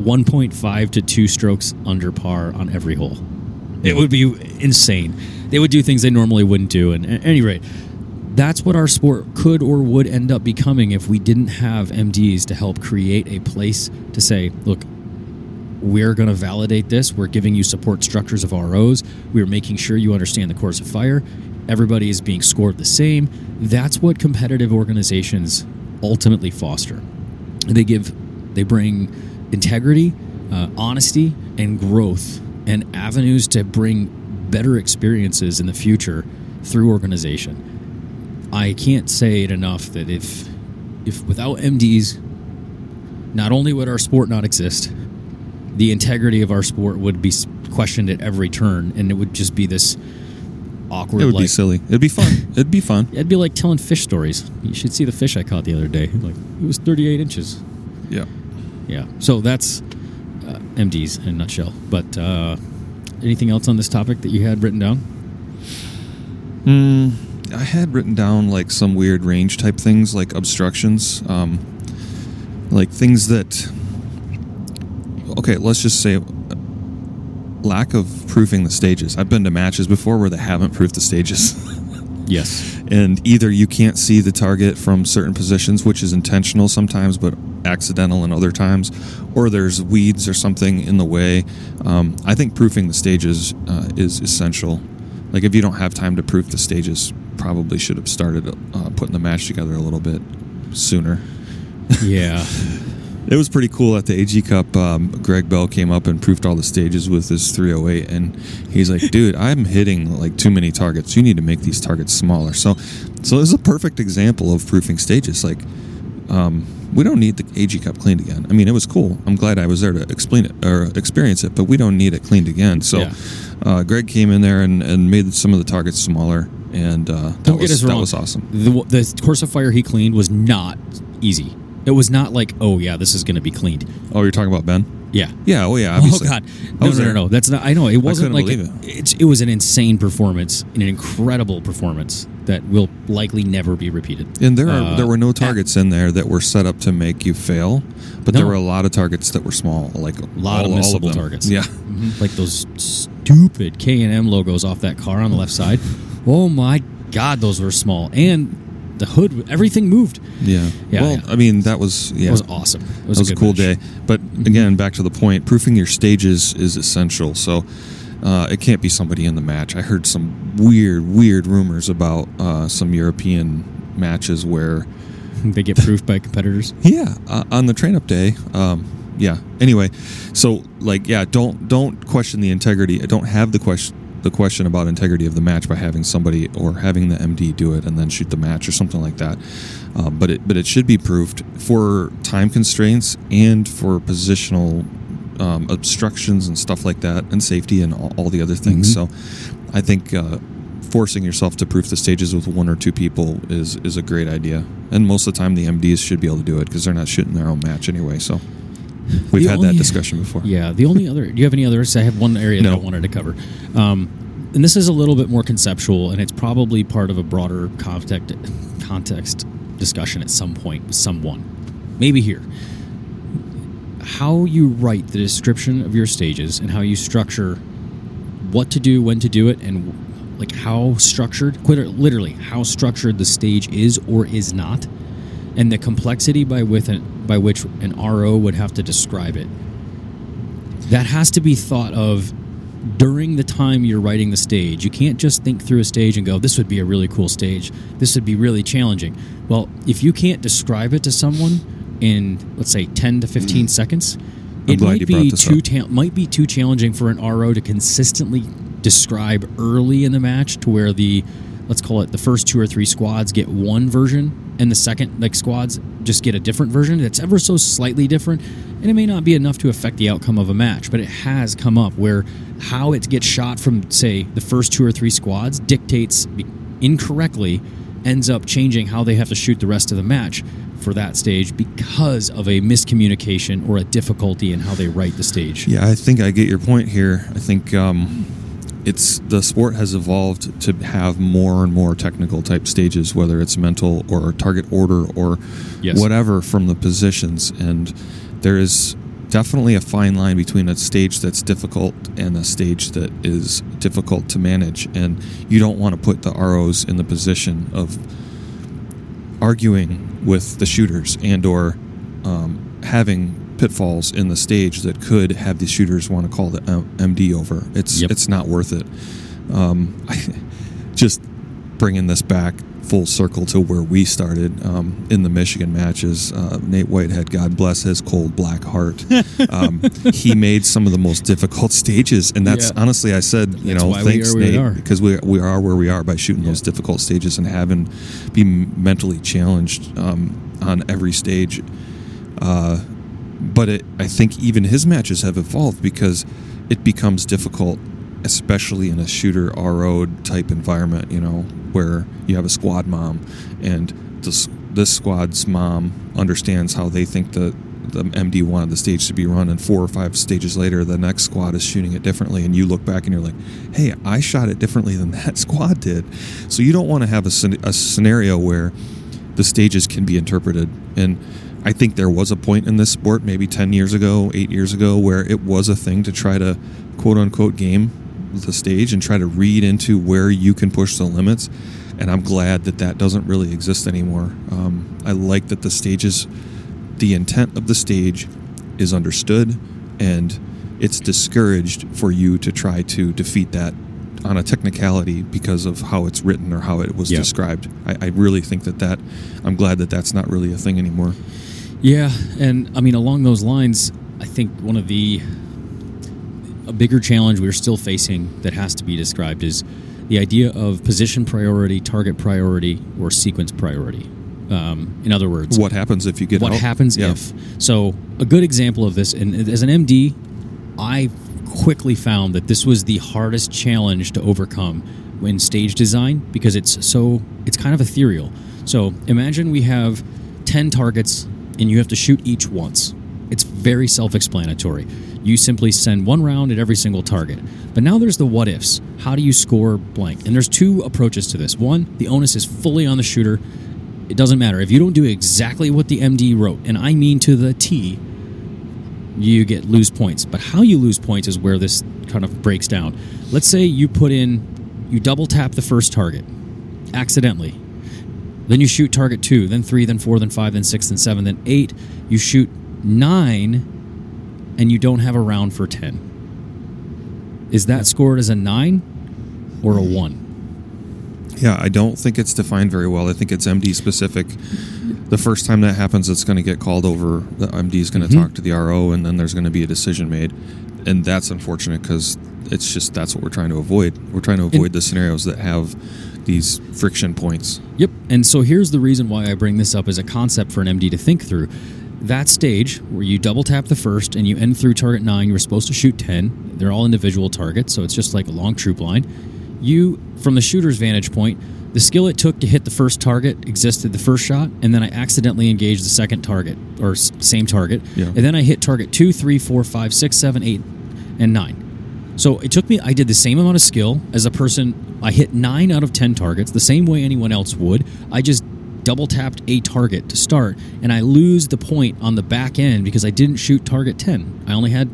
1.5 to 2 strokes under par on every hole. It would be insane. They would do things they normally wouldn't do. And at any rate, that's what our sport could or would end up becoming if we didn't have MDs to help create a place to say, look, we're going to validate this. We're giving you support structures of ROs. We're making sure you understand the course of fire. Everybody is being scored the same. That's what competitive organizations ultimately foster. They give, they bring integrity, uh, honesty, and growth, and avenues to bring better experiences in the future through organization. I can't say it enough that if, if without MDs, not only would our sport not exist, the integrity of our sport would be questioned at every turn, and it would just be this awkward. It would like, be silly. It'd be fun. It'd be fun. It'd be like telling fish stories. You should see the fish I caught the other day. Like it was 38 inches. Yeah. Yeah. So that's uh, MDs in a nutshell. But uh, anything else on this topic that you had written down? Mm, I had written down like some weird range type things, like obstructions, um, like things that. Okay, let's just say lack of proofing the stages. I've been to matches before where they haven't proofed the stages. Yes. and either you can't see the target from certain positions, which is intentional sometimes, but accidental in other times, or there's weeds or something in the way. Um, I think proofing the stages uh, is essential. Like if you don't have time to proof the stages, probably should have started uh, putting the match together a little bit sooner. Yeah. It was pretty cool at the AG Cup. Um, Greg Bell came up and proofed all the stages with his 308, and he's like, "Dude, I'm hitting like too many targets. You need to make these targets smaller." So, so this is a perfect example of proofing stages. Like, um, we don't need the AG Cup cleaned again. I mean, it was cool. I'm glad I was there to explain it or experience it, but we don't need it cleaned again. So, Yeah. uh, Greg came in there and, and made some of the targets smaller, and uh, that Don't was get us wrong. that was awesome. The, the course of fire he cleaned was not easy. It was not like, oh yeah, this is going to be cleaned. Oh, you're talking about Ben? Yeah. Yeah. Oh, yeah. Obviously. Oh God! No, no, no, no. That's not. I know it wasn't like couldn't believe it was an insane performance, an incredible performance that will likely never be repeated. And there are, Uh, there were no at- targets in there that were set up to make you fail, but there were a lot of targets that were small, like a lot of missable targets. Yeah, Mhm. like those stupid K and M logos off that car on the left side. Oh my God, those were small, and the hood, everything moved. yeah. Yeah, well, yeah. I mean, that was yeah, It was awesome. It was, a, good cool match. day. But again, back to the point, proofing your stages is essential. So. Uh, it can't be somebody in the match. I heard some weird, weird rumors about uh, some European matches where They get proofed by competitors. Yeah, uh, on the train up day. Um, yeah. Anyway, so like, yeah, don't don't question the integrity. I don't have the question the question about integrity of the match by having somebody or having the MD do it and then shoot the match or something like that. Um, but it but it should be proved for time constraints and for positional um, obstructions and stuff like that, and safety and all, all the other things. Mhm. So, I think. Uh, Forcing yourself to proof the stages with one or two people is is a great idea, and most of the time the MDs should be able to do it because they're not shooting their own match anyway. So we've The had only- that discussion before. Yeah. The only other. Do you have any others? I have one area that I wanted to cover. Um, and this is a little bit more conceptual, and it's probably part of a broader context context discussion at some point with someone, maybe here. How you write the description of your stages and how you structure what to do, when to do it, and like how structured, quite literally, how structured the stage is or is not, and the complexity by with an, by which an RO would have to describe it. That has to be thought of during the time you're writing the stage. You can't just think through a stage and go, "This would be a really cool stage. This would be really challenging." Well, if you can't describe it to someone in let's say 10 to 15 seconds, I'm it might be too ta- might be too challenging for an RO to consistently describe early in the match to where the let's call it the first two or three squads get one version and the second like squads just get a different version that's ever so slightly different and it may not be enough to affect the outcome of a match but it has come up where how it gets shot from say the first two or three squads dictates incorrectly ends up changing how they have to shoot the rest of the match for that stage because of a miscommunication or a difficulty in how they write the stage. Yeah, I think I get your point here. I think um, it's the sport has evolved to have more and more technical type stages, whether it's mental or target order or Yes. whatever from the positions, and there is definitely a fine line between a stage that's difficult and a stage that is difficult to manage, and you don't want to put the ROs in the position of arguing with the shooters and or um, having pitfalls in the stage that could have the shooters want to call the MD over. It's Yep. it's not worth it. Um, just bringing this back full circle to where we started um, in the Michigan matches. Uh, Nate Whitehead, God bless his cold black heart, um, he made some of the most difficult stages, and that's Yeah. honestly, I said, you That's know, thanks we Nate, are. because we we are where we are by shooting those difficult stages and having be mentally challenged um, on every stage. Uh, but it, I think even his matches have evolved because it becomes difficult, especially in a shooter RO type environment. You know, where you have a squad mom, and this this squad's mom understands how they think the the MD wanted the stage to be run, and four or five stages later, the next squad is shooting it differently, and you look back and you're like, "Hey, I shot it differently than that squad did." So you don't want to have a, a scenario where the stages can be interpreted. And I think there was a point in this sport, maybe 10 years ago, eight years ago, where it was a thing to try to quote unquote game the stage and try to read into where you can push the limits. And I'm glad that that doesn't really exist anymore. Um, I like that the stages, the intent of the stage is understood and it's discouraged for you to try to defeat that on a technicality because of how it's written or how it was Yeah. described. I, I really think that that I'm glad that that's not really a thing anymore. Yeah, and I mean along those lines, I think one of the a bigger challenge we're still facing that has to be described is the idea of position priority, target priority, or sequence priority. Um, in other words, What happens if you get what out? happens Yeah. if so a good example of this and as an md i quickly found that this was the hardest challenge to overcome in stage design because it's so it's kind of ethereal so imagine we have 10 targets and you have to shoot each once. It's very self-explanatory. You simply send one round at every single target. But now there's the what ifs how do you score blank? And there's two approaches to this. One the onus is fully on the shooter. It doesn't matter. If you don't do exactly what the MD wrote, and I mean to the T. You get lose points, but how you lose points is where this kind of breaks down. Let's say you put in, you double tap the first target, accidentally. Then you shoot target two, then three, then four, then five, then six, then seven, then eight. You shoot nine, and you don't have a round for ten. Is that scored as a nine or a one? Yeah, I don't think it's defined very well. I think it's MD specific. The first time that happens, it's going to get called over. The MD is going to Mhm. talk to the RO, and then there's going to be a decision made, and that's unfortunate because it's just that's what we're trying to avoid. We're trying to avoid the scenarios that have these friction points. Yep. And so here's the reason why I bring this up as a concept for an MD to think through. That stage where you double tap the first and you end through target nine, you were supposed to shoot 10. They're all individual targets, so it's just like a long troop line. You, from the shooter's vantage point, the skill it took to hit the first target existed the first shot, and then I accidentally engaged the second target, or s- same target. Yeah. And then I hit target two, three, four, five, six, seven, eight, and nine. So it took me, I did the same amount of skill as a person. I hit nine out of 10 targets, the same way anyone else would. I just double tapped a target to start, and I lose the point on the back end because I didn't shoot target 10. I only had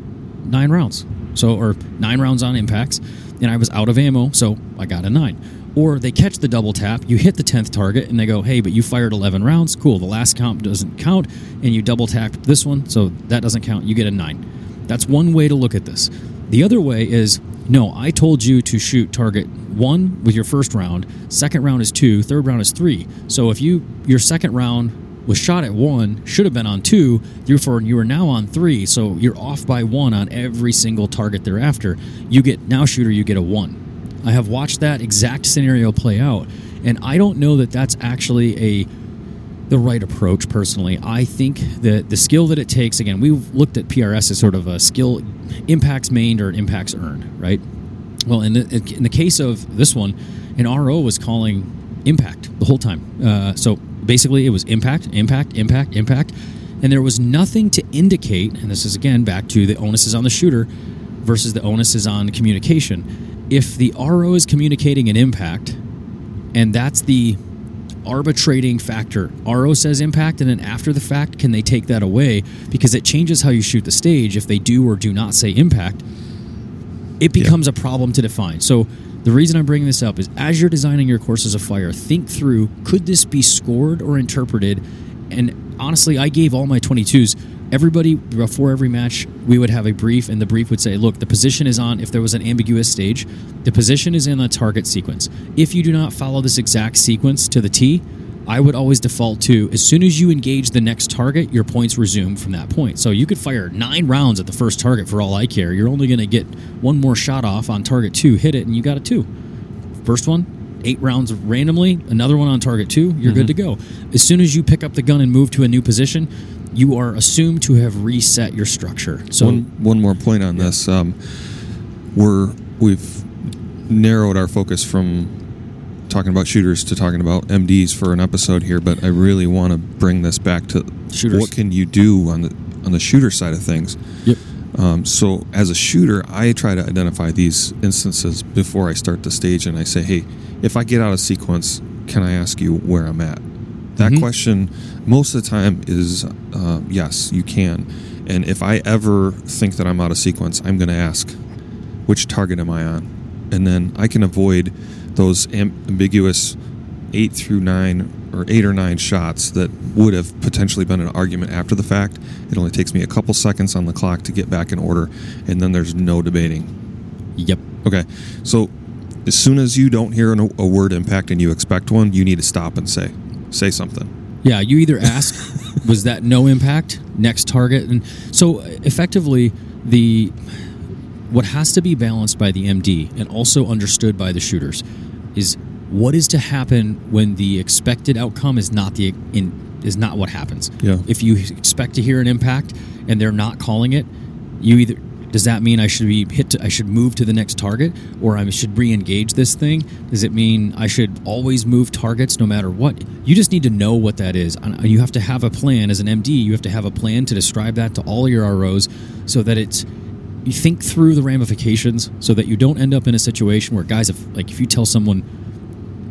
nine rounds. So, or nine rounds on impacts, and I was out of ammo, so I got a nine. Or they catch the double tap, you hit the 10th target, and they go, hey, but you fired 11 rounds. Cool, the last count doesn't count, and you double tapped this one, so that doesn't count. You get a nine. That's one way to look at this. The other way is no, I told you to shoot target one with your first round, second round is two, third round is three. So if you your second round was shot at one, should have been on two, therefore you are now on three, so you're off by one on every single target thereafter. You get now shooter, you get a one. I have watched that exact scenario play out, and I don't know that that's actually a the right approach personally. I think that the skill that it takes, again, we've looked at PRS as sort of a skill impacts mained or impacts earned, right? Well, in the, in the case of this one, an RO was calling impact the whole time. Uh, so basically, it was impact, impact, impact, impact. And there was nothing to indicate, and this is again back to the onus is on the shooter versus the onus is on communication. If the RO is communicating an impact, and that's the arbitrating factor. RO says impact, and then after the fact, can they take that away? Because it changes how you shoot the stage if they do or do not say impact. It becomes a problem to define. So, the reason I'm bringing this up is as you're designing your courses of fire, think through could this be scored or interpreted? And honestly, I gave all my 22s. Everybody, before every match, we would have a brief, and the brief would say, Look, the position is on, if there was an ambiguous stage, the position is in the target sequence. If you do not follow this exact sequence to the T, I would always default to as soon as you engage the next target, your points resume from that point. So you could fire nine rounds at the first target for all I care. You're only going to get one more shot off on target two, hit it, and you got a two. First one, eight rounds randomly, another one on target two, you're good to go. As soon as you pick up the gun and move to a new position, you are assumed to have reset your structure. So one one more point on this. Um, we're we've narrowed our focus from talking about shooters to talking about MDs for an episode here, but I really want to bring this back to Shooters. what can you do on the on the shooter side of things. Yep. Um, so as a shooter, I try to identify these instances before I start the stage, and I say, "Hey, if I get out of sequence, can I ask you where I'm at?" That Mhm. question, most of the time, is uh, yes, you can. And if I ever think that I'm out of sequence, I'm going to ask, which target am I on? And then I can avoid those am- ambiguous eight through nine or eight or nine shots that would have potentially been an argument after the fact. It only takes me a couple seconds on the clock to get back in order, and then there's no debating. yep. Okay, so as soon as you don't hear an, a word impact and you expect one, you need to stop and say, say something. Yeah, you either ask, was that no impact? Next target, and so effectively, the what has to be balanced by the MD and also understood by the shooters is what is to happen when the expected outcome is not the in is not what happens. Yeah. If you expect to hear an impact and they're not calling it, you either does that mean I should be hit to, I should move to the next target or I should re-engage this thing? Does it mean I should always move targets no matter what? You just need to know what that is. You have to have a plan as an MD. You have to have a plan to describe that to all your ROs so that it's you think through the ramifications so that you don't end up in a situation where guys if like if you tell someone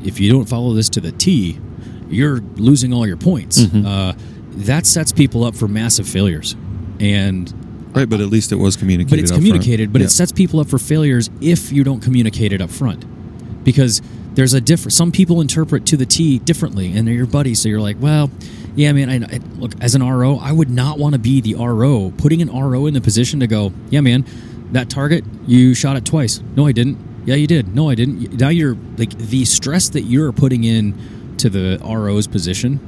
if you don't follow this to the T, you're losing all your points. Uh, that sets people up for massive failures. And Right, but at least it was communicated. but it's communicated, but Yeah. it sets people up for failures if you don't communicate it up front. Because there's a different. Some people interpret to the T differently, and they're your buddy, So you're like, well, yeah, man. I, I look as an RO, I would not want to be the RO putting an RO in the position to go, yeah, man, that target you shot it twice. No, I didn't. Yeah, you did. No, I didn't. Now you're like the stress that you're putting in to the RO's position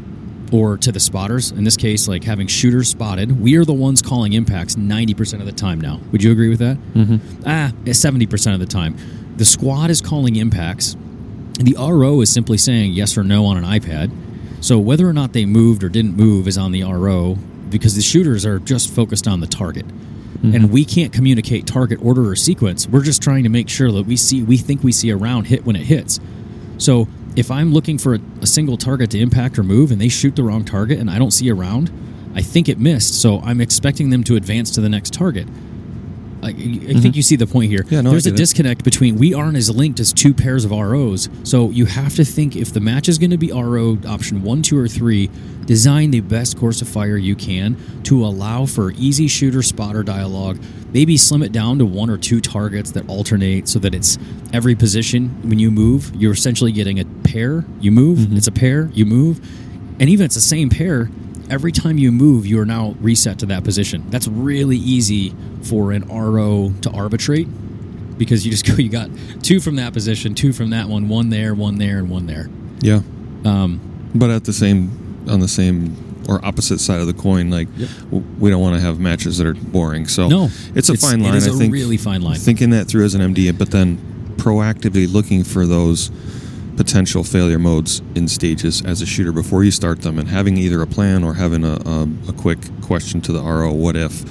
or to the spotters. In this case, like having shooters spotted, we are the ones calling impacts 90% of the time now. Would you agree with that? Mm-hmm. Ah, 70% of the time. The squad is calling impacts. The RO is simply saying yes or no on an iPad. So whether or not they moved or didn't move is on the RO because the shooters are just focused on the target. And we can't communicate target order or sequence. We're just trying to make sure that we see we think we see a round hit when it hits. So if I'm looking for a, a single target to impact or move and they shoot the wrong target and I don't see a round, I think it missed. So I'm expecting them to advance to the next target. I, I think you see the point here. Mm-hmm. Yeah, no, There's a get it. disconnect between we aren't as linked as two pairs of ROs. So you have to think if the match is going to be RO option one, two, or three, design the best course of fire you can to allow for easy shooter spotter dialogue. Maybe slim it down to one or two targets that alternate so that it's every position when you move, you're essentially getting a pair, you move, Mm-hmm. it's a pair, you move. And even if it's the same pair, every time you move, you are now reset to that position. That's really easy for an RO to arbitrate because you just go, you got two from that position, two from that one, one there, one there, and one there. Yeah. Um, But at the same, on the same or opposite side of the coin, like Yep. we don't want to have matches that are boring. So No, it's a it's- fine line. is I a think really fine line. Thinking that through as an MD, but then proactively looking for those potential failure modes in stages as a shooter before you start them, and having either a plan or having a, a, a quick question to the RO, what if?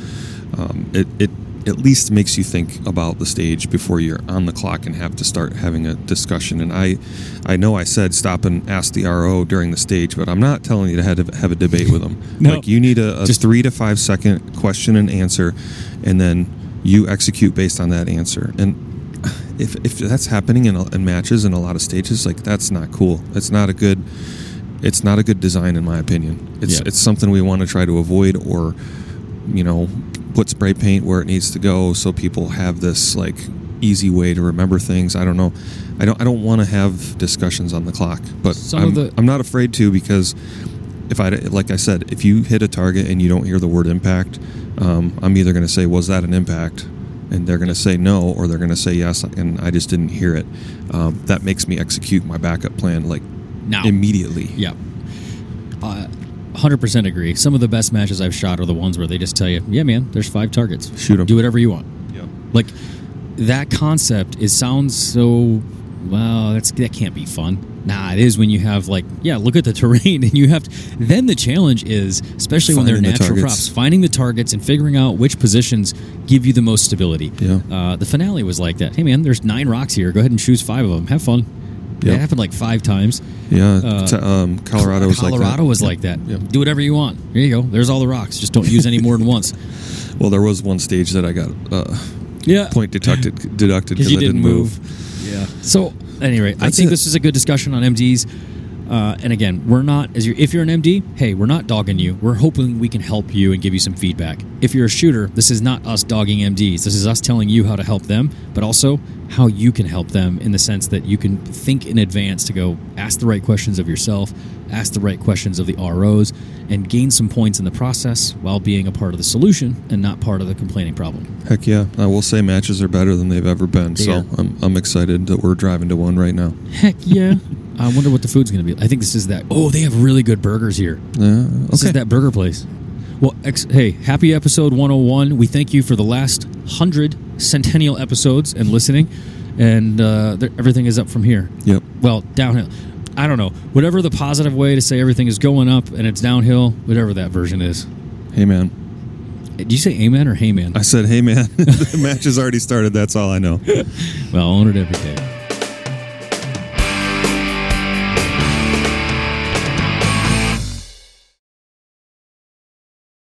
Um, it it at least makes you think about the stage before you're on the clock and have to start having a discussion. And I, I know I said stop and ask the RO during the stage, but I'm not telling you to have, to have a debate with them. No. Like you need a, a Just- three to five second question and answer, and then you execute based on that answer. And if, if that's happening in, in matches in a lot of stages, like that's not cool. It's not a good. It's not a good design, in my opinion. It's Yeah. it's something we want to try to avoid, or you know, put spray paint where it needs to go, so people have this like easy way to remember things. I don't know. I don't. I don't want to have discussions on the clock, but Some I'm, the- I'm not afraid to because if I like I said, if you hit a target and you don't hear the word impact, um, I'm either going to say was that an impact, and they're going to say no, or they're going to say yes, and I just didn't hear it. Um, that makes me execute my backup plan like now, immediately. yeah, uh, 100% agree. Some of the best matches I've shot are the ones where they just tell you, "Yeah, man, there's five targets. shoot them Do whatever you want." Yeah. Like that concept is sounds so well. That's that can't be fun. Nah, it is when you have like yeah, look at the terrain and you have to. Then the challenge is especially when they're Finding the natural targets. props, finding the targets and figuring out which positions give you the most stability. Yeah. Uh, the finale was like that. Hey man, there's nine rocks here. Go ahead and choose five of them. Have fun. Yeah. It happened like five times. Yeah, Uh, t- um, Colorado was like that. Colorado was like that. Yeah. Do whatever you want. Here you go. There's all the rocks. Just don't use any more than once. Well, there was one stage that I got uh, Yeah. point deducted deducted because because I didn't didn't move. move. Yeah. So anyway, I think it. this is a good discussion on MDs. Uh, and again, we're not as you if you're an MD, hey, we're not dogging you. We're hoping we can help you and give you some feedback. If you're a shooter, this is not us dogging MDs. This is us telling you how to help them, but also how you can help them in the sense that you can think in advance to go ask the right questions of yourself, ask the right questions of the ROs, and gain some points in the process while being a part of the solution and not part of the complaining problem. Heck yeah! I will say matches are better than they've ever been. They so are. I'm, I'm excited that we're driving to one right now. Heck yeah. I wonder what the food's going to be. I think this is that. Oh, they have really good burgers here. Uh, This okay. is that burger place. Well, ex- hey, happy episode 101. We thank you for the last 100 centennial episodes and listening. And uh, everything is up from here. Yep. Well, downhill. I don't know. Whatever the positive way to say everything is going up and it's downhill, whatever that version is. Hey man, Did you say amen or hey man? I said, hey man, the match has already started. That's all I know. Well, own it every day.